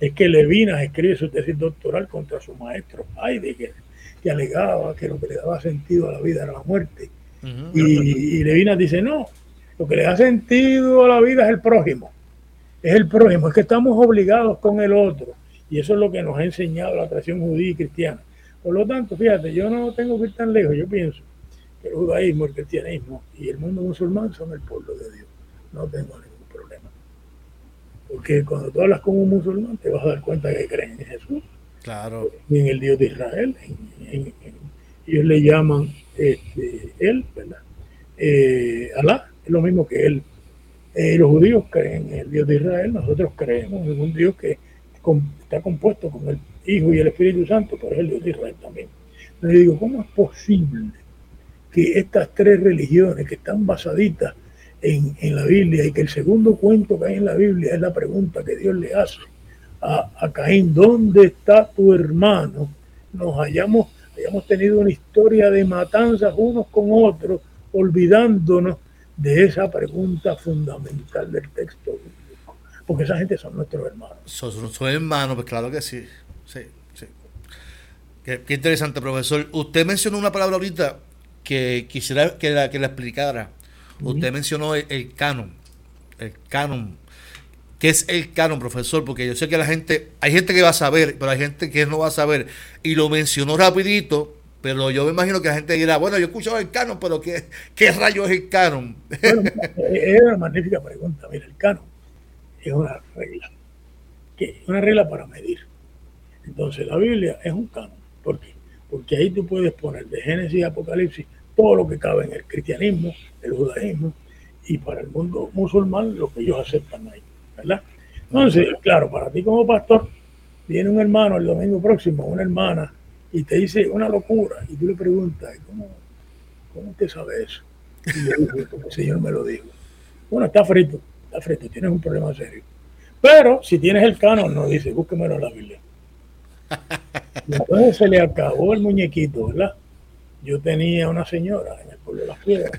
Speaker 2: es que Levinas escribe su tesis doctoral contra su maestro Heidegger, que alegaba que lo que le daba sentido a la vida era la muerte y, Levinas dice, no, lo que le da sentido a la vida es el prójimo. Es el prójimo, es que estamos obligados con el otro. Y eso es lo que nos ha enseñado la tradición judía y cristiana. Por lo tanto, fíjate, yo no tengo que ir tan lejos. Yo pienso que el judaísmo, el cristianismo y el mundo musulmán son el pueblo de Dios. No tengo ningún problema. Porque cuando tú hablas con un musulmán te vas a dar cuenta que creen en Jesús.
Speaker 1: Claro.
Speaker 2: Y en el Dios de Israel. ellos le llaman este, él, ¿verdad? Eh, Alá es lo mismo que él. Eh, los judíos creen en el Dios de Israel, nosotros creemos en un Dios que está compuesto con el Hijo y el Espíritu Santo, pero es el Dios de Israel también. Entonces digo, ¿cómo es posible que estas tres religiones que están basaditas en, en, la Biblia y que el segundo cuento que hay en la Biblia es la pregunta que Dios le hace a, a Caín, ¿dónde está tu hermano? Nos hayamos hayamos tenido una historia de matanzas unos con otros, olvidándonos de esa pregunta fundamental del texto bíblico. Porque esa gente son nuestros hermanos.
Speaker 1: Son, son hermanos, pues claro que sí. Sí, sí. Qué, interesante, profesor. Usted mencionó una palabra ahorita que quisiera que la, que la explicara. Usted mencionó el canon. El canon ¿Qué es el canon, profesor? Porque yo sé que la gente, hay gente que va a saber, pero hay gente que no va a saber. Y lo mencionó rapidito, pero yo me imagino que la gente dirá, bueno, yo he escuchado el canon, pero ¿qué, qué rayo es el canon?
Speaker 2: es una magnífica pregunta. Mira, el canon es una regla. ¿Qué? Una regla para medir. Entonces, la Biblia es un canon. ¿Por qué? Porque ahí tú puedes poner de Génesis y Apocalipsis todo lo que cabe en el cristianismo, el judaísmo y para el mundo musulmán lo que ellos aceptan ahí. ¿verdad? Entonces, claro, para ti como pastor, viene un hermano el domingo próximo, una hermana, y te dice una locura, y tú le preguntas, ¿cómo, cómo usted sabe eso? Y yo digo, porque el Señor me lo dijo. Bueno, está frito, está frito, tienes un problema serio. Pero si tienes el canon, no dice, búsquemelo en la Biblia. entonces se le acabó el muñequito, ¿verdad? Yo tenía una señora en el pueblo de las piedras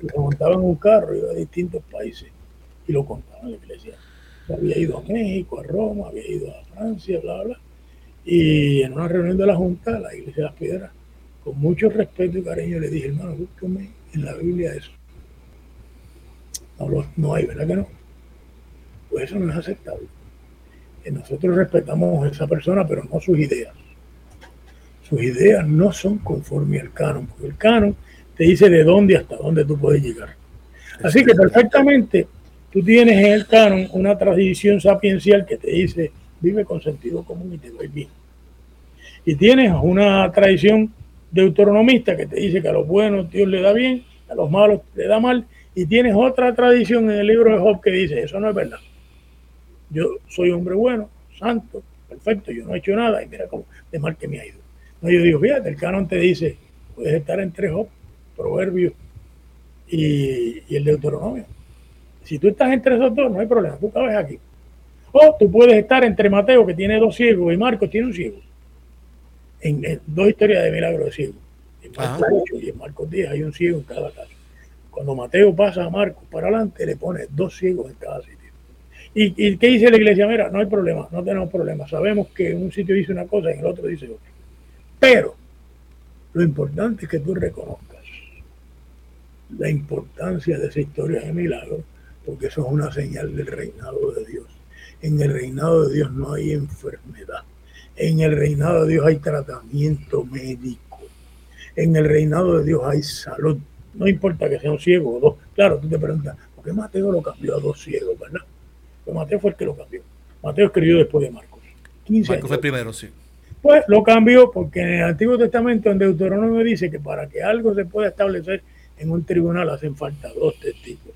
Speaker 2: que se montaba en un carro, iba a distintos países y lo contaba en la iglesia había ido a México, a Roma, había ido a Francia, bla, bla. Y en una reunión de la Junta, la Iglesia de las Piedras, con mucho respeto y cariño, le dije, hermano, búsqueme en la Biblia eso. No, no hay, ¿verdad que no? Pues eso no es aceptable. Y nosotros respetamos a esa persona, pero no sus ideas. Sus ideas no son conforme al canon, porque el canon te dice de dónde hasta dónde tú puedes llegar. Así que perfectamente tú tienes en el canon una tradición sapiencial que te dice, vive con sentido común y te doy bien. Y tienes una tradición deuteronomista que te dice que a los buenos Dios le da bien, a los malos le da mal. Y tienes otra tradición en el libro de Job que dice, eso no es verdad. Yo soy hombre bueno, santo, perfecto, yo no he hecho nada y mira cómo de mal que me ha ido. No, yo digo, fíjate, el canon te dice, puedes estar entre Job, Proverbios y, y el Deuteronomio. Si tú estás entre esos dos, no hay problema, tú cabes aquí. O tú puedes estar entre Mateo, que tiene dos ciegos, y Marcos tiene un ciego. En, dos historias de milagro de ciego. En Marcos 8 y en Marcos 10 hay un ciego en cada caso. Cuando Mateo pasa a Marcos para adelante, le pone dos ciegos en cada sitio. ¿Y, ¿Y, qué dice la iglesia? Mira, no hay problema, no tenemos problema. Sabemos que en un sitio dice una cosa y en el otro dice otra. Pero lo importante es que tú reconozcas la importancia de esa historia de milagro, porque eso es una señal del reinado de Dios. En el reinado de Dios no hay enfermedad. En el reinado de Dios hay tratamiento médico. En el reinado de Dios hay salud. No importa que sea un ciego o dos. Claro, tú te preguntas, ¿por qué Mateo lo cambió a dos ciegos, verdad? Pues Mateo fue el que lo cambió. Mateo escribió después de Marcos.
Speaker 1: Marcos fue primero, sí.
Speaker 2: Pues lo cambió porque en el Antiguo Testamento, en Deuteronomio dice que para que algo se pueda establecer en un tribunal hacen falta dos testigos.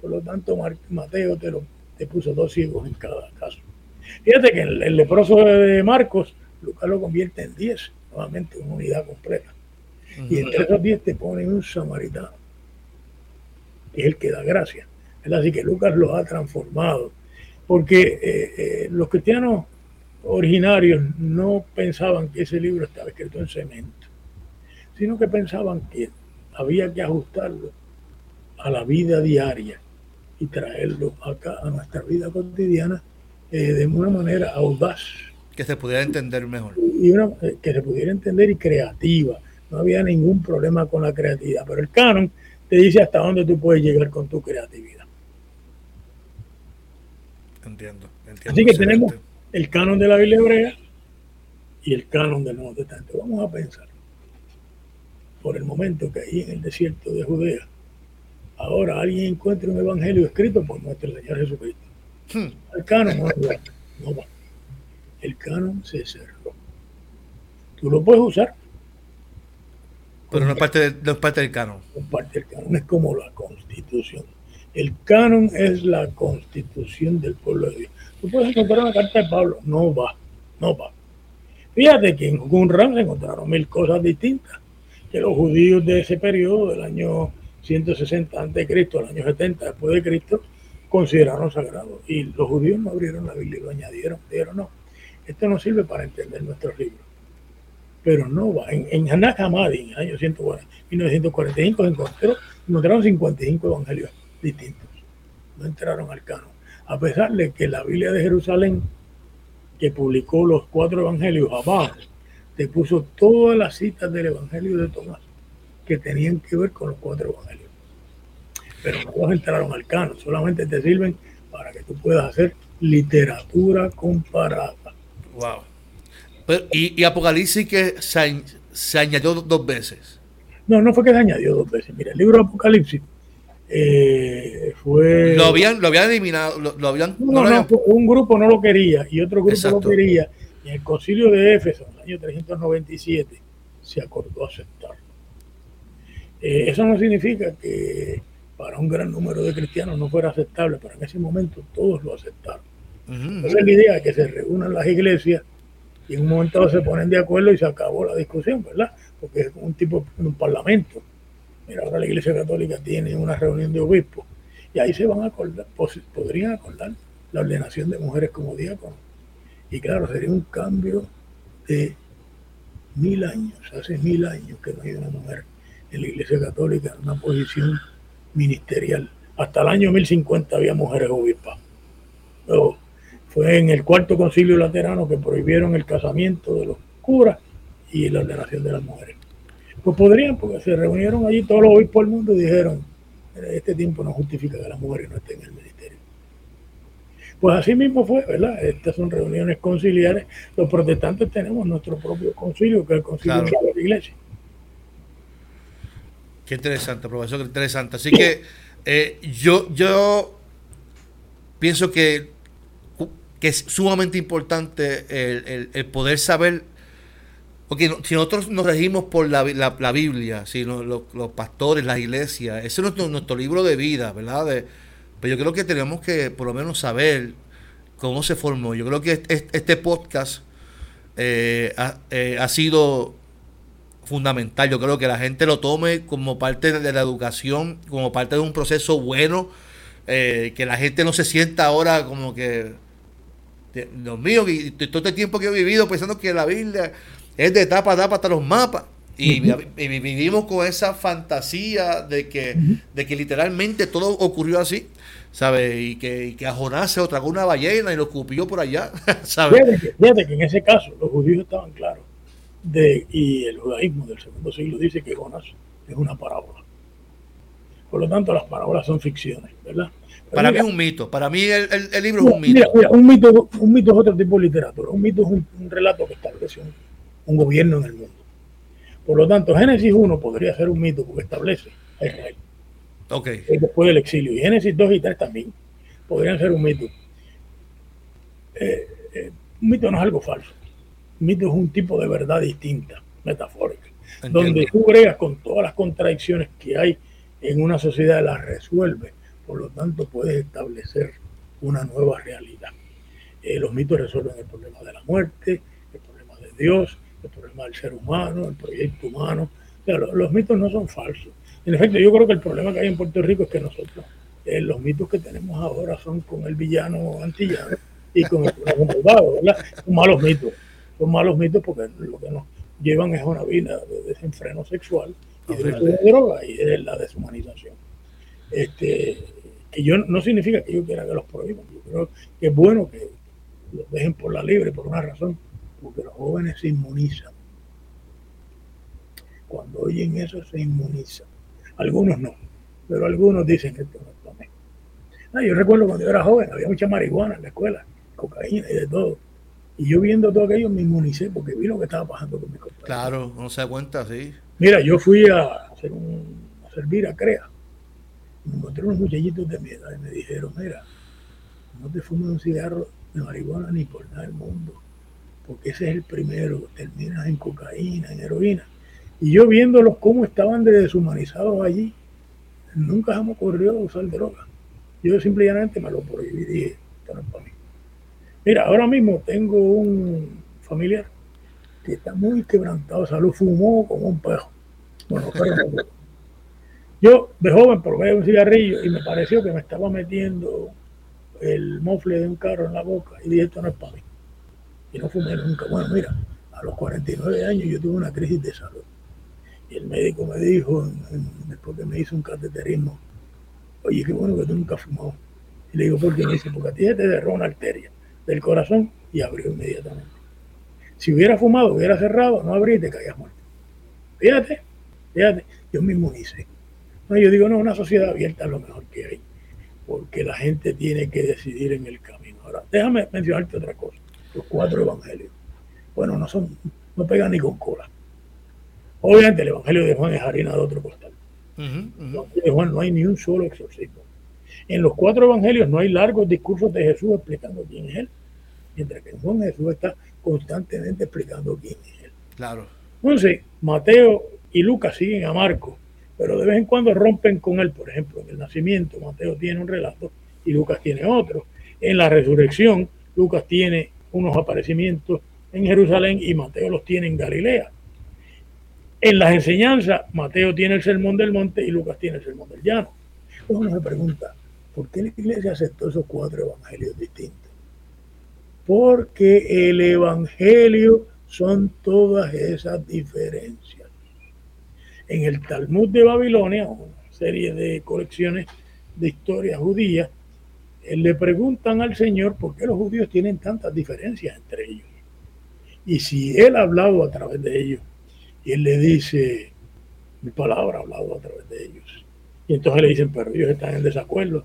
Speaker 2: Por lo tanto, Mateo te, lo, te puso dos ciegos en cada caso. Fíjate que el, el leproso de Marcos, Lucas lo convierte en diez, nuevamente una unidad completa. Y entre esos diez te pone un samaritano, que es el que da gracia. Así que Lucas los ha transformado. Porque eh, eh, los cristianos originarios no pensaban que ese libro estaba escrito en cemento, sino que pensaban que había que ajustarlo a la vida diaria y traerlo acá a nuestra vida cotidiana eh, de una manera audaz.
Speaker 1: Que se pudiera entender mejor.
Speaker 2: Y una, eh, que se pudiera entender y creativa. No había ningún problema con la creatividad, pero el canon te dice hasta dónde tú puedes llegar con tu creatividad.
Speaker 1: Entiendo. entiendo
Speaker 2: Así que tenemos el canon de la Biblia hebrea y el canon del Nuevo Testamento. Vamos a pensar, por el momento que ahí en el desierto de Judea, ahora alguien encuentra un evangelio escrito por nuestro Señor Jesucristo. Hmm. El canon no va, no va. El canon se cerró. Tú lo puedes usar.
Speaker 1: Pero no es parte, de, no es parte del canon.
Speaker 2: No es parte del canon, es como la constitución. El canon es la constitución del pueblo de Dios. Tú puedes encontrar una carta de Pablo, no va, no va. Fíjate que en Qumran se encontraron mil cosas distintas que los judíos de ese periodo, del año 160 antes de Cristo al año 70 después de Cristo, consideraron sagrado. Y los judíos no abrieron la Biblia y lo añadieron. Dijeron, no, esto no sirve para entender nuestros libros. Pero no va. En, en Hamadi, en el año 140, 1945, se encontraron, encontraron 55 evangelios distintos. No entraron al canon a pesar de que la Biblia de Jerusalén, que publicó los cuatro evangelios abajo, te puso todas las citas del evangelio de Tomás que tenían que ver con los cuatro evangelios. Pero no los entraron al canon, solamente te sirven para que tú puedas hacer literatura comparada.
Speaker 1: Wow. Pero, y, y, Apocalipsis que se, se añadió dos veces.
Speaker 2: No, no fue que se añadió dos veces. Mira, el libro de Apocalipsis eh, fue...
Speaker 1: Lo habían, lo habían eliminado, lo, lo habían,
Speaker 2: no, no, no, un grupo no lo quería y otro grupo Exacto. lo quería. Y el concilio de Éfeso, en el año 397, se acordó aceptarlo. Eh, eso no significa que para un gran número de cristianos no fuera aceptable, pero en ese momento todos lo aceptaron. Uh -huh. Esa es la idea, que se reúnan las iglesias y en un momento se ponen de acuerdo y se acabó la discusión, ¿verdad? Porque es un tipo, un parlamento. Mira, ahora la Iglesia Católica tiene una reunión de obispos y ahí se van a acordar, podrían acordar la ordenación de mujeres como diáconos. Y claro, sería un cambio de mil años, hace mil años que no hay una mujer en la Iglesia Católica en una posición ministerial. Hasta el año 1050 había mujeres obispas. Luego, fue en el cuarto concilio laterano que prohibieron el casamiento de los curas y la ordenación de las mujeres. Pues podrían, porque se reunieron allí todos los obispos del mundo y dijeron, este tiempo no justifica que las mujeres no estén en el ministerio. Pues así mismo fue, ¿verdad? Estas son reuniones conciliares. Los protestantes tenemos nuestro propio concilio, que es el concilio claro. de la iglesia.
Speaker 1: Qué interesante, profesor, qué interesante. Así que Eh, yo, yo pienso que, que es sumamente importante el, poder saber, porque si nosotros nos regimos por la, la, Biblia, si los, pastores, las iglesias, ese es nuestro, libro de vida, ¿verdad? pero pues yo creo que tenemos que por lo menos saber cómo se formó. Yo creo que este, podcast eh, eh, ha sido fundamental. Yo creo que la gente lo tome como parte de la educación, como parte de un proceso bueno, eh, que la gente no se sienta ahora como que, Dios mío, y todo este tiempo que he vivido pensando que la Biblia es de tapa a tapa hasta los mapas. Y, vivimos con esa fantasía de que, de que literalmente todo ocurrió así, ¿sabes? Y que, y que a Jonás se tragó una ballena y lo escupió por allá, <laughs> ¿sabes?
Speaker 2: fíjate que en ese caso los judíos estaban claros de, y el judaísmo del segundo siglo dice que Jonás es una parábola. Por lo tanto, las parábolas son ficciones, ¿verdad?
Speaker 1: para mí es un mito, para mí el, libro es un mito.
Speaker 2: un mito. Un mito es otro tipo de literatura, un mito es un, relato que establece un, gobierno en el mundo. Por lo tanto, Génesis 1 podría ser un mito porque establece a Israel.
Speaker 1: Okay.
Speaker 2: Después del exilio. Y Génesis 2 y 3 también podrían ser un mito. Eh, eh, un mito no es algo falso mito es un tipo de verdad distinta, metafórica, donde tú bregas con todas las contradicciones que hay en una sociedad, las resuelve, por lo tanto puedes establecer una nueva realidad. Eh, los mitos resuelven el problema de la muerte, el problema de Dios, el problema del ser humano, el proyecto humano. los, mitos no son falsos. En efecto, yo creo que el problema que hay en Puerto Rico es que nosotros, eh, los mitos que tenemos ahora son con el villano antillano y con el, con ¿verdad? Son malos mitos son malos mitos porque lo que nos llevan es una vida de desenfreno sexual y de, droga y de la deshumanización. Este, que yo no significa que yo quiera que los prohíban, yo creo que es bueno que los dejen por la libre por una razón, porque los jóvenes se inmunizan. Cuando oyen eso se inmunizan. Algunos no, pero algunos dicen que esto no es. Ah, yo recuerdo cuando yo era joven, había mucha marihuana en la escuela, cocaína y de todo. Y yo viendo todo aquello me inmunicé porque vi lo que estaba pasando con mi compañero.
Speaker 1: Claro, no se da cuenta, sí.
Speaker 2: Mira, yo fui a, hacer un, a servir a CREA. Me encontré unos muchachitos de mi edad y me dijeron, mira, no te fumes un cigarro de marihuana ni por nada del mundo, porque ese es el primero, terminas en cocaína, en heroína. Y yo viéndolos cómo estaban de deshumanizados allí, nunca se me ocurrió usar droga. Yo simplemente me lo prohibí y dije, esto no es para mí. Mira, ahora mismo tengo un familiar que está muy quebrantado, salud, fumó como un pejo. Bueno, <laughs> yo de joven probé un cigarrillo y me pareció que me estaba metiendo el mofle de un carro en la boca y dije, esto no es para mí. Y no fumé nunca. Bueno, mira, a los 49 años yo tuve una crisis de salud. Y el médico me dijo, después que me hizo un cateterismo, oye, qué bueno que tú nunca fumado. Y le digo, ¿por qué? Me dice, porque a ti se te derró una arteria del corazón y abrió inmediatamente. Si hubiera fumado, hubiera cerrado, no abrí y te caías muerto. Fíjate, fíjate, yo me inmunicé. No, yo digo, no, una sociedad abierta es lo mejor que hay, porque la gente tiene que decidir en el camino. Ahora, déjame mencionarte otra cosa, los cuatro evangelios. Bueno, no son, no pegan ni con cola. Obviamente el evangelio de Juan es harina de otro costal. De Juan no hay ni un solo exorcismo. En los cuatro evangelios no hay largos discursos de Jesús explicando quién es Él, mientras que Juan Jesús está constantemente explicando quién es Él.
Speaker 1: Claro.
Speaker 2: Entonces, Mateo y Lucas siguen a Marcos, pero de vez en cuando rompen con él. Por ejemplo, en el nacimiento, Mateo tiene un relato y Lucas tiene otro. En la resurrección, Lucas tiene unos aparecimientos en Jerusalén y Mateo los tiene en Galilea. En las enseñanzas, Mateo tiene el sermón del monte y Lucas tiene el sermón del llano. Uno se pregunta, ¿Por qué la iglesia aceptó esos cuatro evangelios distintos? Porque el evangelio son todas esas diferencias. En el Talmud de Babilonia, una serie de colecciones de historia judía, le preguntan al Señor por qué los judíos tienen tantas diferencias entre ellos. Y si Él ha hablado a través de ellos, y Él le dice, mi palabra ha hablado a través de ellos. Y entonces le dicen, pero ellos están en desacuerdo.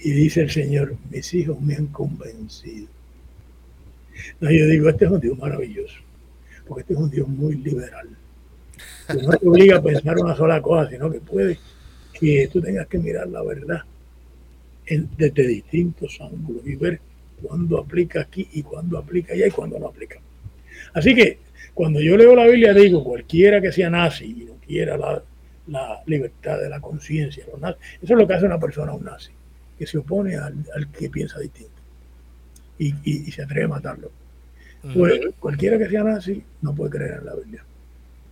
Speaker 2: Y dice el Señor, mis hijos me han convencido. No, yo digo, este es un Dios maravilloso, porque este es un Dios muy liberal. Que no te obliga a pensar una sola cosa, sino que puede que tú tengas que mirar la verdad desde distintos ángulos y ver cuándo aplica aquí y cuándo aplica allá y cuándo no aplica. Así que cuando yo leo la Biblia digo, cualquiera que sea nazi y no quiera la, libertad de la conciencia, eso es lo que hace una persona un nazi, que se opone al, que piensa distinto y, se atreve a matarlo. Pues cualquiera que sea nazi no puede creer en la Biblia,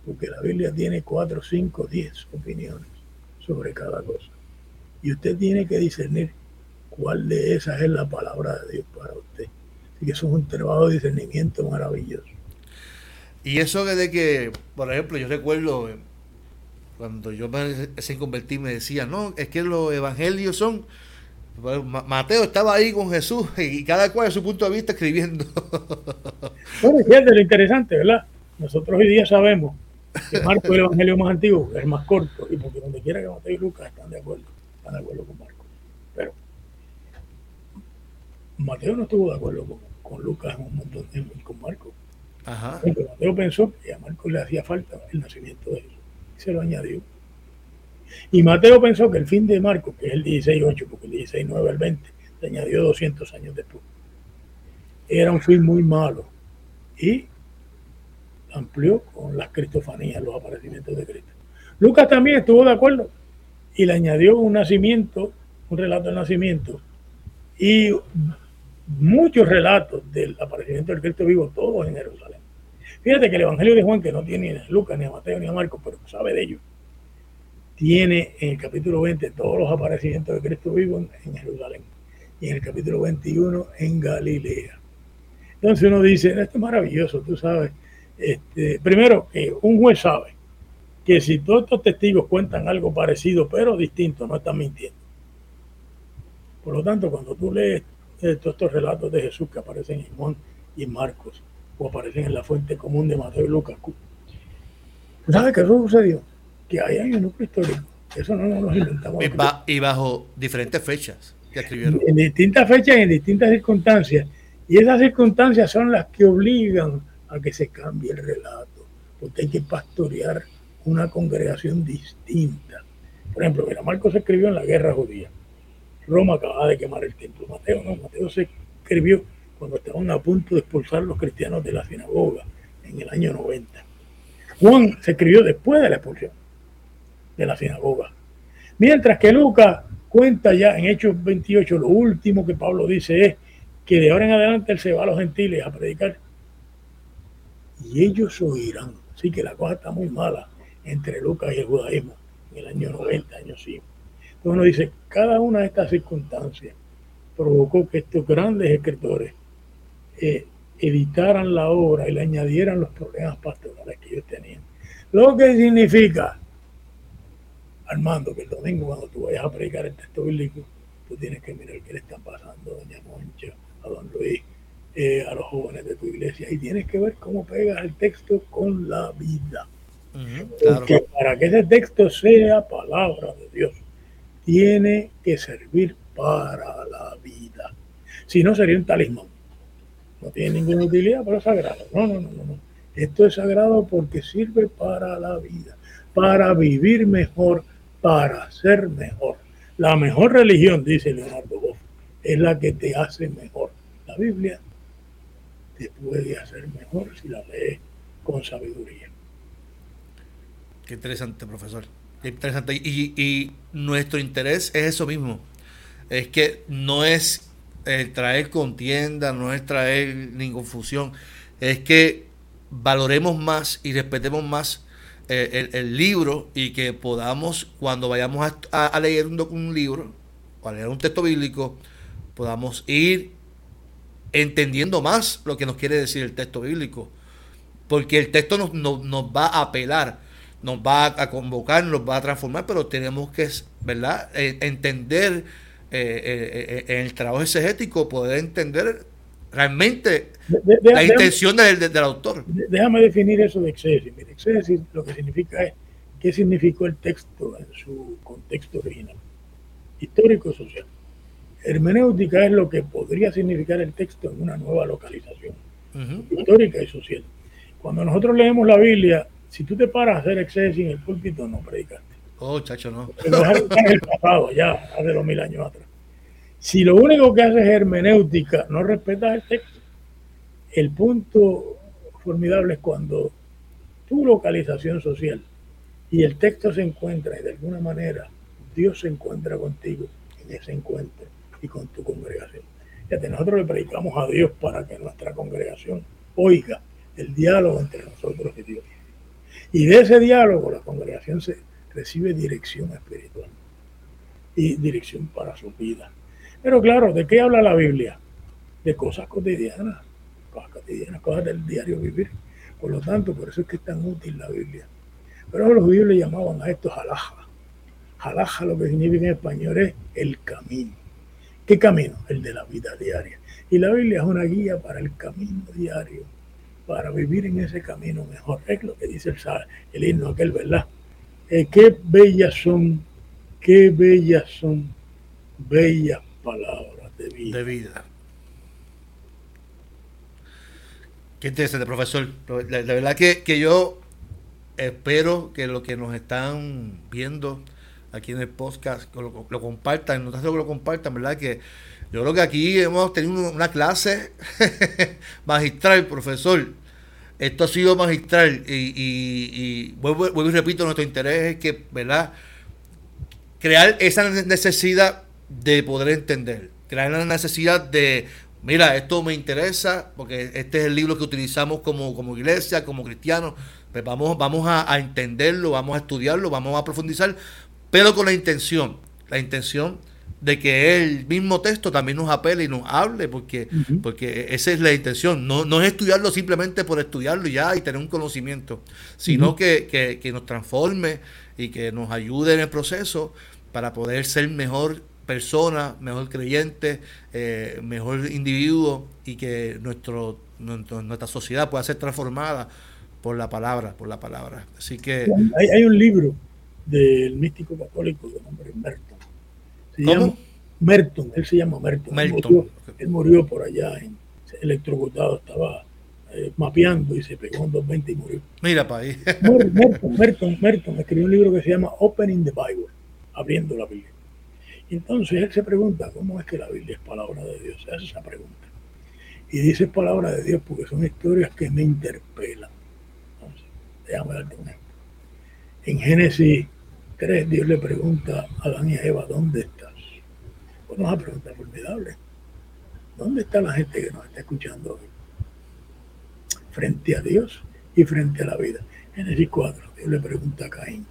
Speaker 2: porque la Biblia tiene cuatro, cinco, diez opiniones sobre cada cosa. Y usted tiene que discernir cuál de esas es la palabra de Dios para usted. Así que eso es un trabajo de discernimiento maravilloso.
Speaker 1: Y eso de que, por ejemplo, yo recuerdo eh, cuando yo me sin convertir me decía, no, es que los evangelios son Mateo estaba ahí con Jesús y cada cual de su punto de vista escribiendo. <laughs>
Speaker 2: Bueno, fíjate lo interesante, ¿verdad? Nosotros hoy día sabemos que Marco es el evangelio más antiguo, es más corto, y porque donde quiera que Mateo y Lucas están de acuerdo, están de acuerdo con Marco. Pero Mateo no estuvo de acuerdo con, Lucas en un montón de con Marco. Ajá. Mateo pensó que a Marco le hacía falta el nacimiento de Jesús y se lo añadió. Y Mateo pensó que el fin de Marcos, que es el 16.8, porque el 16.9 al 20, se añadió 200 años después, era un fin muy malo. Y amplió con las cristofanías, los aparecimientos de Cristo. Lucas también estuvo de acuerdo y le añadió un nacimiento, un relato del nacimiento y muchos relatos del aparecimiento del Cristo vivo, todos en Jerusalén. Fíjate que el Evangelio de Juan, que no tiene ni a Lucas, ni a Mateo, ni a Marcos, pero sabe de ellos, tiene en el capítulo 20 todos los aparecimientos de Cristo vivo en, Jerusalén y en el capítulo 21 en Galilea. Entonces uno dice, esto es maravilloso, tú sabes. Este, primero, que un juez sabe que si todos estos testigos cuentan algo parecido pero distinto, no están mintiendo. Por lo tanto, cuando tú lees todos estos relatos de Jesús que aparecen en Juan y en Marcos, o aparecen en la fuente común de Mateo y Lucas, ¿sabes qué sucedió? Que hay en el núcleo histórico. Eso no, nos inventamos.
Speaker 1: Y, bajo diferentes fechas que escribieron.
Speaker 2: En, distintas fechas y en distintas circunstancias. Y esas circunstancias son las que obligan a que se cambie el relato, porque hay que pastorear una congregación distinta. Por ejemplo, mira, Marcos se escribió en la guerra judía. Roma acababa de quemar el templo. Mateo no, Mateo se escribió cuando estaban a punto de expulsar a los cristianos de la sinagoga en el año 90. Juan se escribió después de la expulsión de la sinagoga. Mientras que Lucas cuenta ya en Hechos 28, lo último que Pablo dice es que de ahora en adelante él se va a los gentiles a predicar y ellos oirán. Así que la cosa está muy mala entre Lucas y el judaísmo en el año 90, año 100. Entonces uno dice, cada una de estas circunstancias provocó que estos grandes escritores eh, editaran la obra y le añadieran los problemas pastorales que ellos tenían. Lo que significa Armando, que el domingo cuando tú vayas a predicar el texto bíblico, tú tienes que mirar qué le están pasando a Doña Moncha, a Don Luis, eh, a los jóvenes de tu iglesia, y tienes que ver cómo pegas el texto con la vida. Porque para que ese texto sea palabra de Dios, tiene que servir para la vida. Si no, sería un talismán. No tiene ninguna utilidad, pero es sagrado. No, no, no, no. Esto es sagrado porque sirve para la vida, para vivir mejor, para ser mejor. La mejor religión, dice Leonardo Boff, es la que te hace mejor. La Biblia te puede hacer mejor si la lees con sabiduría.
Speaker 1: Qué interesante, profesor. Qué interesante. Y, nuestro interés es eso mismo. Es que no es traer contienda, no es traer ni confusión. Es que valoremos más y respetemos más eh, el, libro y que podamos, cuando vayamos a, leer un, libro, o a leer un texto bíblico, podamos ir entendiendo más lo que nos quiere decir el texto bíblico. Porque el texto nos, va a apelar, nos va a convocar, nos va a transformar, pero tenemos que, ¿verdad?, eh, entender eh, en el trabajo exegético, poder entender realmente la intención del, autor.
Speaker 2: Déjame definir eso de exégesis. exégesis lo que significa es qué significó el texto en su contexto original, histórico social. Hermenéutica es lo que podría significar el texto en una nueva localización, histórica y social. Cuando nosotros leemos la Biblia, si tú te paras a hacer exégesis en el púlpito, no predicaste.
Speaker 1: Oh, chacho, no.
Speaker 2: está en el pasado, ya, hace dos mil años atrás. Si lo único que haces es hermenéutica, no respetas el texto, el punto formidable es cuando tu localización social y el texto se encuentra y de alguna manera Dios se encuentra contigo en ese encuentro y con tu congregación. Fíjate, nosotros le predicamos a Dios para que nuestra congregación oiga el diálogo entre nosotros y Dios. Y de ese diálogo la congregación se recibe dirección espiritual y dirección para su vida. Pero claro, ¿de qué habla la Biblia? De cosas cotidianas, cosas cotidianas, cosas del diario vivir. Por lo tanto, por eso es que es tan útil la Biblia. Pero los judíos llamaban a esto jalaja. Jalaja lo que significa en español es el camino. ¿Qué camino? El de la vida diaria. Y la Biblia es una guía para el camino diario, para vivir en ese camino mejor. Es lo que dice el, el himno aquel, ¿verdad? Eh, qué bellas son, qué bellas son, bellas palabras de vida.
Speaker 1: De vida. Qué interesante, profesor. La, verdad que, que, yo espero que lo que nos están viendo aquí en el podcast lo, lo compartan, no que lo compartan, ¿verdad? Que yo creo que aquí hemos tenido una clase <laughs> magistral, profesor. Esto ha sido magistral y, y, vuelvo, vuelvo, y repito, nuestro interés es que, ¿verdad? Crear esa necesidad de poder entender, crear la necesidad de mira, esto me interesa, porque este es el libro que utilizamos como, como iglesia, como cristianos, pues vamos, vamos a, entenderlo, vamos a estudiarlo, vamos a profundizar, pero con la intención, la intención de que el mismo texto también nos apele y nos hable, porque, porque esa es la intención, no, no es estudiarlo simplemente por estudiarlo ya y tener un conocimiento, sino que, que, que nos transforme y que nos ayude en el proceso para poder ser mejor persona, mejor creyente, eh, mejor individuo y que nuestro, nuestra sociedad pueda ser transformada por la palabra, por la palabra. Así que...
Speaker 2: Hay, hay un libro del místico católico de nombre Merton. Se llama Merton, él se llama Merton. Él, murió, por allá, en, electrocutado, estaba eh, mapeando y se pegó en 220 y murió.
Speaker 1: Mira para ahí.
Speaker 2: Merton, Merton, Merton escribió un libro que se llama Opening the Bible, abriendo la Biblia. Entonces él se pregunta, ¿cómo es que la Biblia es palabra de Dios? Se hace esa pregunta. Y dice palabra de Dios porque son historias que me interpelan. Entonces, déjame darte un ejemplo. En Génesis 3, Dios le pregunta a Adán y a Eva, ¿dónde estás? Bueno, una pregunta formidable. ¿Dónde está la gente que nos está escuchando hoy? Frente a Dios y frente a la vida. Génesis 4, Dios le pregunta a Caín,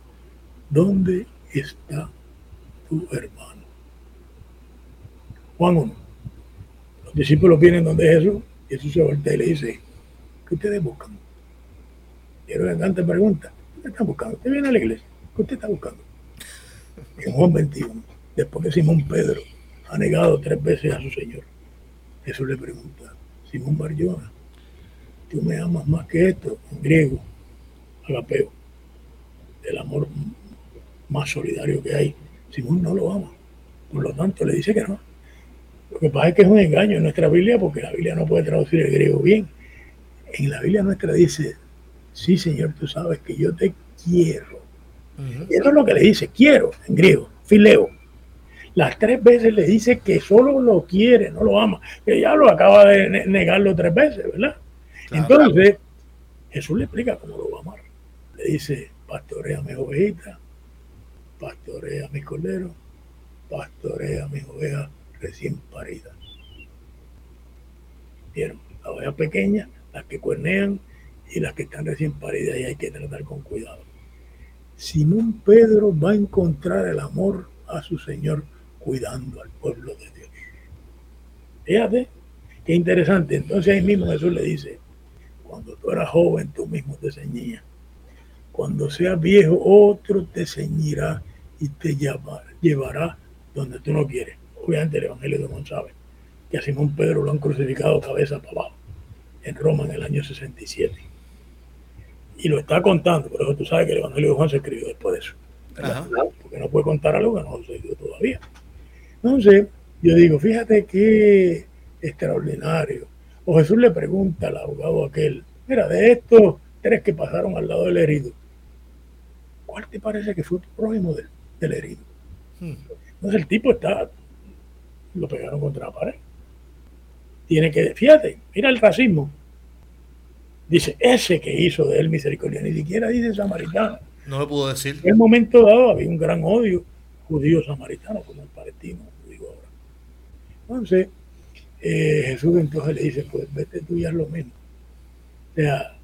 Speaker 2: ¿dónde está tu hermano? Juan 1. Los discípulos vienen donde Jesús y Jesús se voltea y le dice, ¿qué ustedes buscan? Quiero que Gante pregunta, ¿qué están buscando? Usted viene a la iglesia, ¿qué usted está buscando? en Juan 21, después que Simón Pedro ha negado tres veces a su Señor, Jesús le pregunta, Simón Barjona, ¿tú me amas más que esto? En griego, agapeo, el amor más solidario que hay. Simón no lo ama, por lo tanto le dice que no. Lo que pasa es que es un engaño en nuestra Biblia porque la Biblia no puede traducir el griego bien. En la Biblia nuestra dice, sí Señor, tú sabes que yo te quiero. Y eso es lo que le dice, quiero, en griego, fileo. Las tres veces le dice que solo lo quiere, no lo ama. Que ya lo acaba de negarlo tres veces, ¿verdad? Entonces, Jesús le explica cómo lo va a amar. Le dice, pastorea mis ovejitas, pastorea mis corderos, pastorea mis ovejas recién paridas. ¿Vieron? Las ovejas pequeñas, las que cuernean y las que están recién paridas y hay que tratar con cuidado. Simón Pedro va a encontrar el amor a su Señor cuidando al pueblo de Dios. Fíjate, qué interesante. Entonces ahí mismo Jesús le dice, cuando tú eras joven tú mismo te ceñías. Cuando seas viejo otro te ceñirá y te llevará donde tú no quieres obviamente el Evangelio de sabe que a Simón Pedro lo han crucificado cabeza para abajo en Roma en el año 67. Y lo está contando, pero tú sabes que el Evangelio de Juan se escribió después de eso. Porque no puede contar algo que no sucedió todavía. Entonces, yo digo, fíjate qué extraordinario. O Jesús le pregunta al abogado aquel, mira, de estos tres que pasaron al lado del herido, ¿cuál te parece que fue el prójimo del, del herido? Hmm. Entonces el tipo está, lo pegaron contra la pared. Tiene que, fíjate, mira el racismo. Dice, ese que hizo de él misericordia, ni siquiera dice samaritano.
Speaker 1: No lo pudo decir.
Speaker 2: En un momento dado había un gran odio judío-samaritano, como el palestino, digo ahora. Entonces, eh, Jesús entonces le dice, pues vete tú y haz lo mismo. O sea,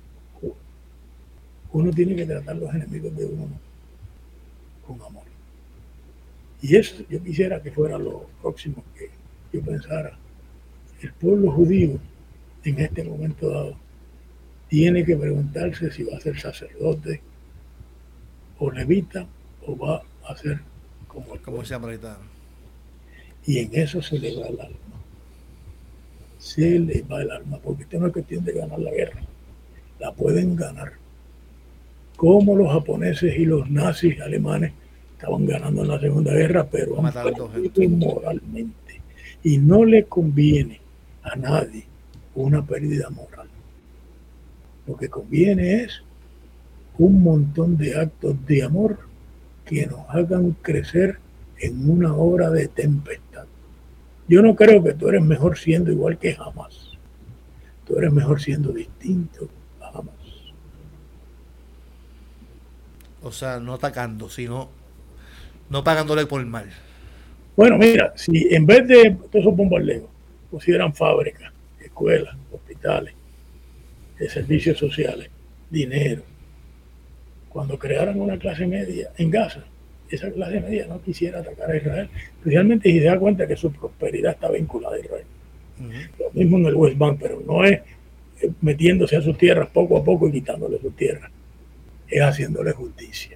Speaker 2: uno tiene que tratar los enemigos de uno con amor. Y eso yo quisiera que fuera lo próximo que yo pensara. El pueblo judío en este momento dado tiene que preguntarse si va a ser sacerdote o levita o va a ser como el
Speaker 1: como
Speaker 2: Y en eso se le va el alma. Se le va el alma, porque esto no es cuestión de ganar la guerra. La pueden ganar. Como los japoneses y los nazis alemanes estaban ganando en la Segunda Guerra, pero han moralmente. Y no le conviene a nadie una pérdida moral. Lo que conviene es un montón de actos de amor que nos hagan crecer en una hora de tempestad. Yo no creo que tú eres mejor siendo igual que jamás. Tú eres mejor siendo distinto a jamás.
Speaker 1: O sea, no atacando, sino no pagándole por el mal.
Speaker 2: Bueno, mira, si en vez de todos esos bombardeos pusieran fábricas, escuelas, hospitales, de servicios sociales, dinero, cuando crearan una clase media en Gaza, esa clase media no quisiera atacar a Israel, especialmente si se da cuenta que su prosperidad está vinculada a Israel. Lo mismo en el West Bank, pero no es eh, metiéndose a sus tierras poco a poco y quitándole sus tierras, es haciéndole justicia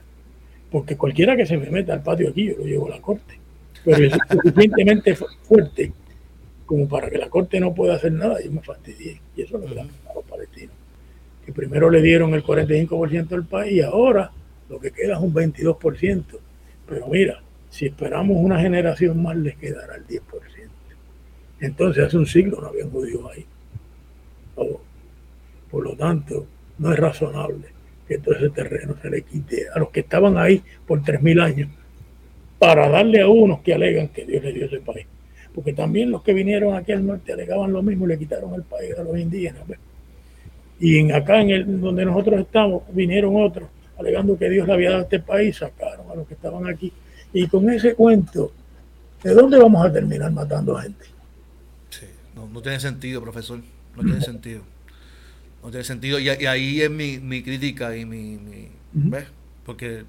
Speaker 2: porque cualquiera que se me meta al patio aquí, yo lo llevo a la corte. Pero es <laughs> suficientemente fuerte como para que la corte no pueda hacer nada, yo me fastidié. Y eso es lo le a los palestinos. Que primero le dieron el 45% del país y ahora lo que queda es un 22%. Pero mira, si esperamos una generación más, les quedará el 10%. Entonces hace un siglo no había judíos ahí. Por lo tanto, no es razonable que todo ese terreno se le quite a los que estaban ahí por 3.000 años para darle a unos que alegan que Dios le dio ese país. Porque también los que vinieron aquí al norte alegaban lo mismo y le quitaron el país a los indígenas. Y en acá, en el, donde nosotros estamos, vinieron otros alegando que Dios le había dado este país, sacaron a los que estaban aquí. Y con ese cuento, ¿de dónde vamos a terminar matando a gente?
Speaker 1: Sí, no, no tiene sentido, profesor. No tiene <laughs> sentido. No tiene sentido. Y, ahí es mi, mi, crítica y mi... ¿ves? Porque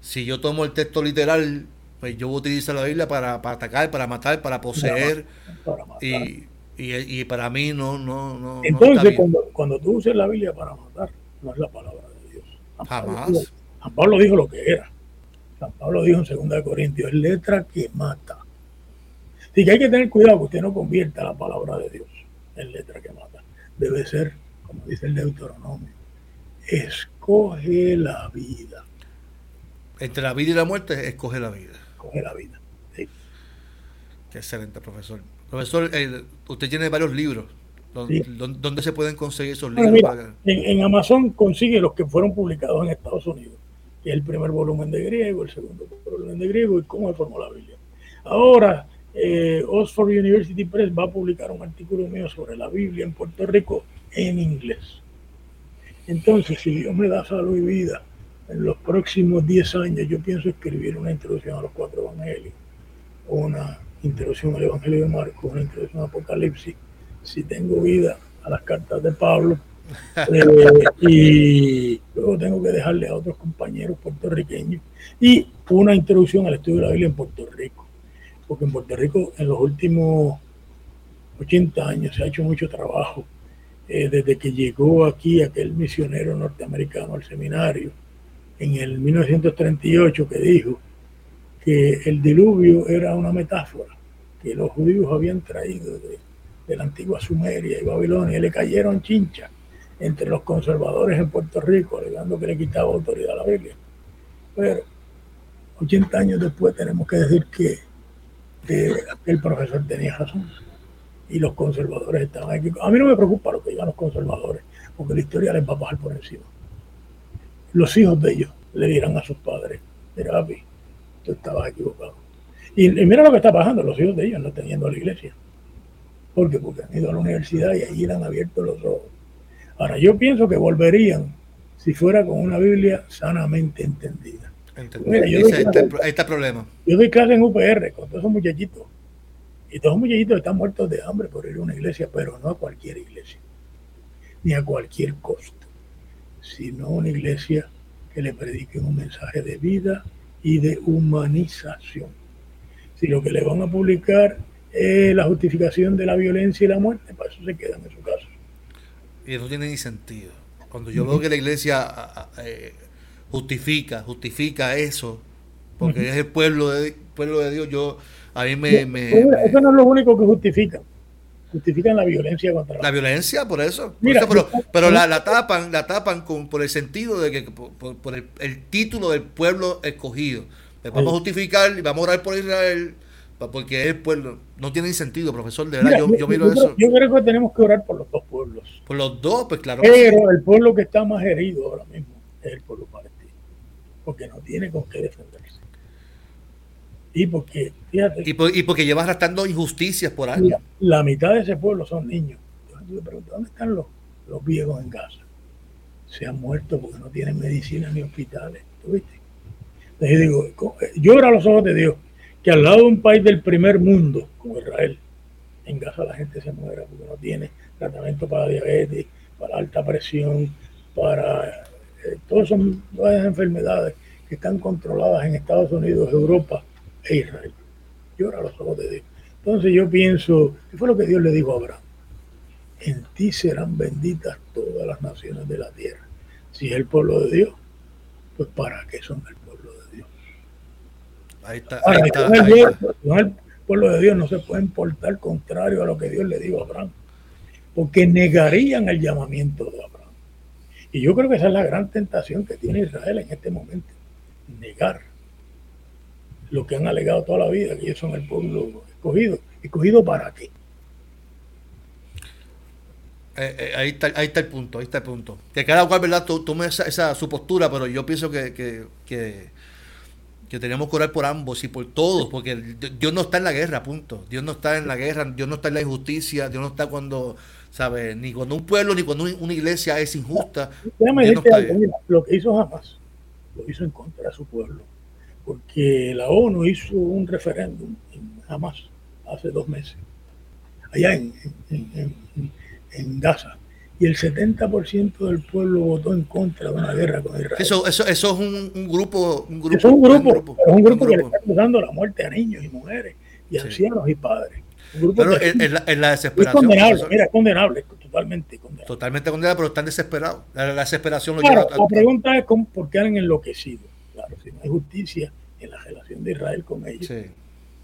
Speaker 1: si yo tomo el texto literal, pues yo utilizo la Biblia para, atacar, para matar, para poseer. Y, y, para mí no... no, no
Speaker 2: Entonces, cuando, cuando tú usas la Biblia para matar, no es la palabra de Dios.
Speaker 1: Jamás.
Speaker 2: San Pablo dijo lo que era. San Pablo dijo en 2 Corintios, es letra que mata. Así que hay que tener cuidado que usted no convierta la palabra de Dios en letra que mata. Debe ser como dice el Deuteronomio, escoge la vida.
Speaker 1: Entre la vida y la muerte, escoge la vida.
Speaker 2: Escoge la vida. Sí.
Speaker 1: Qué excelente, profesor. Profesor, eh, usted tiene varios libros. ¿Dónde, se pueden conseguir esos libros?
Speaker 2: en, Amazon consigue los que fueron publicados en Estados Unidos. El primer volumen de griego, el segundo volumen de griego y cómo se formó la Biblia. Ahora, eh, Oxford University Press va a publicar un artículo mío sobre la Biblia en Puerto Rico en inglés. Entonces, si Dios me da salud y vida, en los próximos 10 años yo pienso escribir una introducción a los cuatro evangelios, una introducción al Evangelio de Marcos, una introducción a Apocalipsis, si tengo vida, a las cartas de Pablo, <laughs> eh, y luego tengo que dejarle a otros compañeros puertorriqueños y una introducción al estudio de la Biblia en Puerto Rico, porque en Puerto Rico en los últimos 80 años se ha hecho mucho trabajo eh, desde que llegó aquí aquel misionero norteamericano al seminario en el 1938 que dijo que el diluvio era una metáfora que los judíos habían traído de, la antigua Sumeria y Babilonia y le cayeron chincha entre los conservadores en Puerto Rico alegando que le quitaba autoridad a la Biblia. Pero 80 años después tenemos que decir que, que el profesor tenía razón y los conservadores estaban aquí. A mí no me preocupa lo que digan los conservadores, porque la historia les va a bajar por encima. Los hijos de ellos le dirán a sus padres, mira, papi, tú estabas equivocado. Y, mira lo que está pasando, los hijos de ellos no están yendo a la iglesia. ¿Por qué? Porque han ido a la universidad y allí le han abierto los ojos. Ahora, yo pienso que volverían si fuera con una Biblia sanamente entendida.
Speaker 1: Mira, yo problema.
Speaker 2: Yo doy clase en UPR con todos esos muchachitos. Y todos esos muchachitos están muertos de hambre por ir a una iglesia, pero no a cualquier iglesia, ni a cualquier costo, sino una iglesia que le predique un mensaje de vida y de humanización. Si lo que le van a publicar es la justificación de la violencia y la muerte, para eso se quedan en su casa.
Speaker 1: Y eso tiene ni sentido. Cuando yo veo que la iglesia eh, justifica, justifica eso, porque es el pueblo de, pueblo de Dios, yo a mí me,
Speaker 2: Eso no es lo único que justifica. Justifican la violencia contra
Speaker 1: la, violencia, por eso. pero, pero la, tapan, la tapan con, por el sentido de que por, el, título del pueblo escogido. vamos a justificar y vamos a orar por Israel porque el pueblo. No tiene sentido, profesor. De verdad, yo, miro eso.
Speaker 2: yo creo que tenemos que orar por los dos pueblos.
Speaker 1: Por los dos, pues claro.
Speaker 2: Pero el pueblo que está más herido ahora mismo es el pueblo palestino. Porque no tiene con qué defenderse. Y porque, fíjate.
Speaker 1: Y, porque lleva arrastrando injusticias por años.
Speaker 2: La, mitad de ese pueblo son niños. Yo me pregunto, ¿dónde están los, los viejos en Gaza? Se han muerto porque no tienen medicina ni hospitales. ¿Tú viste? Entonces digo, llora a los ojos de Dios que al lado de un país del primer mundo, como Israel, en Gaza la gente se muera porque no tiene tratamiento para diabetes, para alta presión, para eh, todas, son, todas esas enfermedades que están controladas en Estados Unidos, Europa e Israel. Llora a los ojos de Dios. Entonces yo pienso, ¿qué fue lo que Dios le dijo a Abraham? En ti serán benditas todas las naciones de la tierra. Si es el pueblo de Dios, pues para qué son el Ahí está, el pueblo de Dios no se puede portar contrario a lo que Dios le dijo a Abraham, porque negarían el llamamiento de Abraham. Y yo creo que esa es la gran tentación que tiene Israel en este momento, negar lo que han alegado toda la vida, que ellos son el pueblo escogido. ¿Escogido para qué?
Speaker 1: Eh, eh, ahí, está, ahí está el punto, ahí está el punto. Que cada cual, ¿verdad? Tome esa, esa su postura, pero yo pienso que, que que tenemos que orar por ambos y por todos, porque Dios no está en la guerra, punto. Dios no está en la guerra, Dios no está en la injusticia, Dios no está cuando, ¿sabes? Ni cuando un pueblo ni cuando una iglesia es injusta.
Speaker 2: lo que hizo jamás, lo hizo en contra de su pueblo, porque la ONU hizo un referéndum en Hamas hace dos meses, allá en, en Gaza y el 70% del pueblo votó en contra de una guerra con Israel.
Speaker 1: Eso, eso, eso es un, grupo, un grupo.
Speaker 2: es un grupo, es un grupo que le está acusando la muerte a niños y mujeres y ancianos y padres.
Speaker 1: pero en, la, desesperación.
Speaker 2: Es condenable, mira, es condenable, totalmente condenable.
Speaker 1: Totalmente condenable, pero están desesperados. La, desesperación lo
Speaker 2: lleva La pregunta es por qué han enloquecido. Claro, si no hay justicia en la relación de Israel con ellos,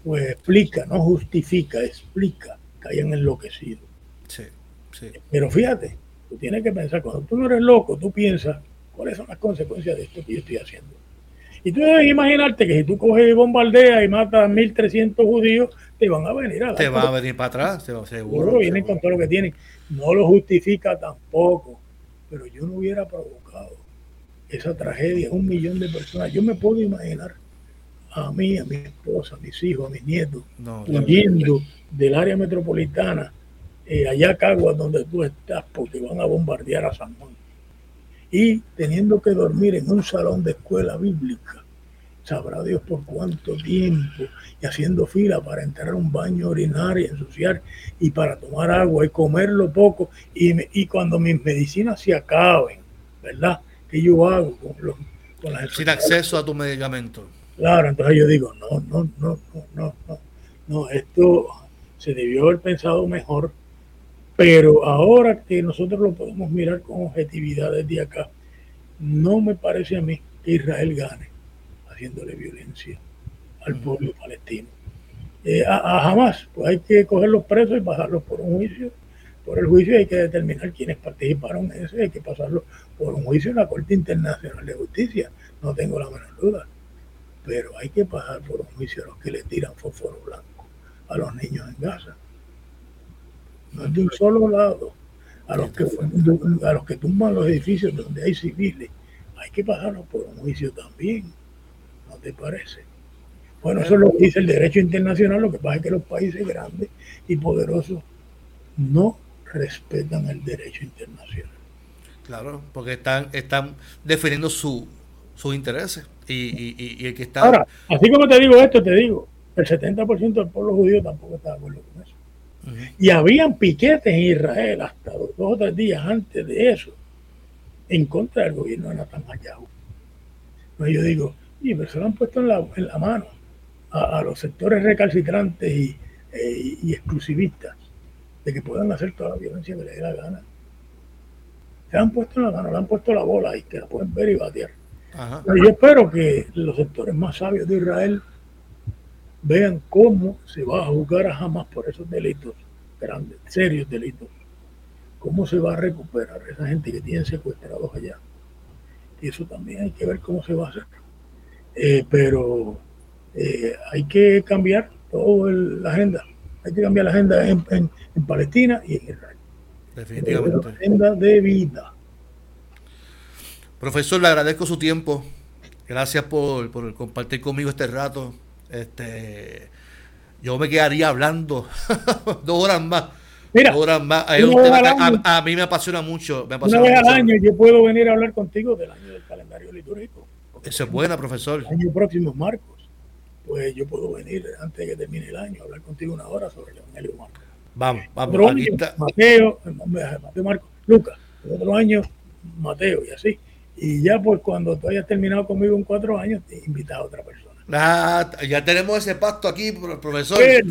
Speaker 2: pues explica, no justifica, explica que hayan enloquecido.
Speaker 1: Sí, sí.
Speaker 2: Pero fíjate, Tú tienes que pensar, cuando tú no eres loco, tú piensas cuáles son las consecuencias de esto que yo estoy haciendo. Y tú debes imaginarte que si tú coges y bombardeas y matas a 1.300 judíos, te van a venir a
Speaker 1: Te van a venir para atrás, seguro.
Speaker 2: seguro vienen con todo lo que tienen. No lo justifica tampoco, pero yo no hubiera provocado esa tragedia, un millón de personas. Yo me puedo imaginar a mí, a mi esposa, a mis hijos, a mis nietos, huyendo del área metropolitana eh, allá Caguas donde tú estás porque van a bombardear a San Juan. Y teniendo que dormir en un salón de escuela bíblica, sabrá Dios por cuánto tiempo, y haciendo fila para entrar a un baño, orinar y ensuciar, y para tomar agua y comerlo poco, y, y cuando mis medicinas se acaben, ¿verdad? ¿Qué yo hago con, los, con
Speaker 1: las Sin acceso a tu medicamento.
Speaker 2: Claro, entonces yo digo, no, no, no, no, no, no, no, esto se debió haber pensado mejor pero ahora que nosotros lo podemos mirar con objetividad desde acá, no me parece a mí que Israel gane haciéndole violencia al pueblo palestino. Eh, a, jamás, pues hay que coger los presos y pasarlos por un juicio. Por el juicio hay que determinar quiénes participaron en eso, hay que pasarlo por un juicio en la Corte Internacional de Justicia, no tengo la menor duda. Pero hay que pasar por un juicio a los que le tiran fósforo blanco a los niños en Gaza no es de un solo lado. A los, que, a los que tumban los edificios donde hay civiles, hay que pasarlo por un juicio también, ¿no te parece? Bueno, eso es lo que dice el derecho internacional, lo que pasa es que los países grandes y poderosos no respetan el derecho internacional.
Speaker 1: Claro, porque están, están defendiendo su, sus intereses y, y, el que está...
Speaker 2: Ahora, así como te digo esto, te digo, el 70% del pueblo judío tampoco está de acuerdo con eso. Y habían piquetes en Israel hasta dos, o tres días antes de eso en contra del gobierno de Netanyahu. Pues yo digo, y pero se lo han puesto en la, en la mano a, los sectores recalcitrantes y, e, y, exclusivistas de que puedan hacer toda la violencia que les dé la gana. Se han puesto la mano, le han puesto la bola y que la pueden ver y batear. Pero yo espero que los sectores más sabios de Israel vean cómo se va a juzgar a Hamas por esos delitos grandes, serios delitos. Cómo se va a recuperar esa gente que tienen secuestrados allá. Y eso también hay que ver cómo se va a hacer. Eh, pero eh, hay que cambiar toda la agenda. Hay que cambiar la agenda en, Palestina y en Israel.
Speaker 1: Definitivamente.
Speaker 2: La agenda de vida.
Speaker 1: Profesor, le agradezco su tiempo. Gracias por, por compartir conmigo este rato. Este, yo me quedaría hablando <laughs> dos horas más.
Speaker 2: Mira,
Speaker 1: dos horas más. a, mí me apasiona mucho. Me apasiona
Speaker 2: una vez al año yo puedo venir a hablar contigo del año del calendario litúrgico.
Speaker 1: Eso es buena, profesor.
Speaker 2: El año próximo es Marcos. Pues yo puedo venir antes de que termine el año a hablar contigo una hora sobre el Evangelio de Marcos.
Speaker 1: Vamos, vamos.
Speaker 2: Año, Mateo, Mateo Marcos, Lucas. El otro año, Mateo y así. Y ya pues cuando tú hayas terminado conmigo en cuatro años, te invita a otra persona.
Speaker 1: Ah, ya tenemos ese pacto aquí, profesor. Eh,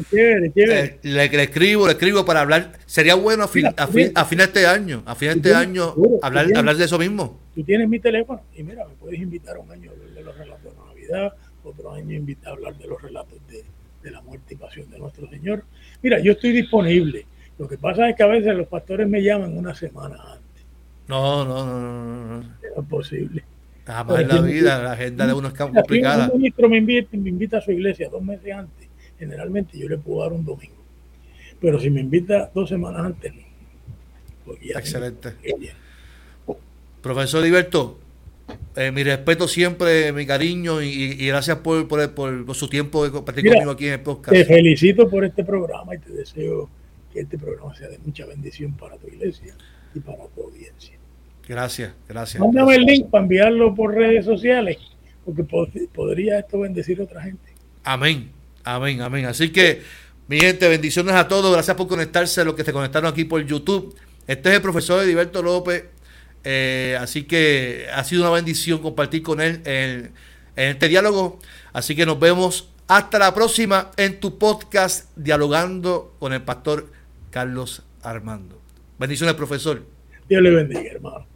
Speaker 1: le, escribo, le escribo para hablar. Sería bueno a fin, a, fin, de este año, a fin de este año, hablar, hablar de eso mismo.
Speaker 2: Tú tienes mi teléfono y mira, me puedes invitar un año a de los relatos de Navidad, otro año invitar a hablar de los relatos de, de la muerte y pasión de nuestro Señor. Mira, yo estoy disponible. Lo que pasa es que a veces los pastores me llaman una semana antes.
Speaker 1: No, no, no, no, no.
Speaker 2: Es posible.
Speaker 1: Jamás en la vida, la agenda de uno es complicada.
Speaker 2: Si un ministro me invita, me invita a su iglesia dos meses antes, generalmente yo le puedo dar un domingo. Pero si me invita dos semanas antes, no.
Speaker 1: Excelente. Profesor Liberto, eh, mi respeto siempre, mi cariño y, gracias por, por, por, su tiempo de compartir conmigo aquí en el podcast.
Speaker 2: Te felicito por este programa y te deseo que este programa sea de mucha bendición para tu iglesia y para tu audiencia.
Speaker 1: Gracias, gracias.
Speaker 2: Mándame el link para enviarlo por redes sociales, porque podría esto bendecir a otra gente.
Speaker 1: Amén, amén, amén. Así que, mi gente, bendiciones a todos. Gracias por conectarse a los que se conectaron aquí por YouTube. Este es el profesor Ediberto López. Eh, así que ha sido una bendición compartir con él en, en este diálogo. Así que nos vemos hasta la próxima en tu podcast Dialogando con el pastor Carlos Armando. Bendiciones, profesor.
Speaker 2: Dios le bendiga, hermano.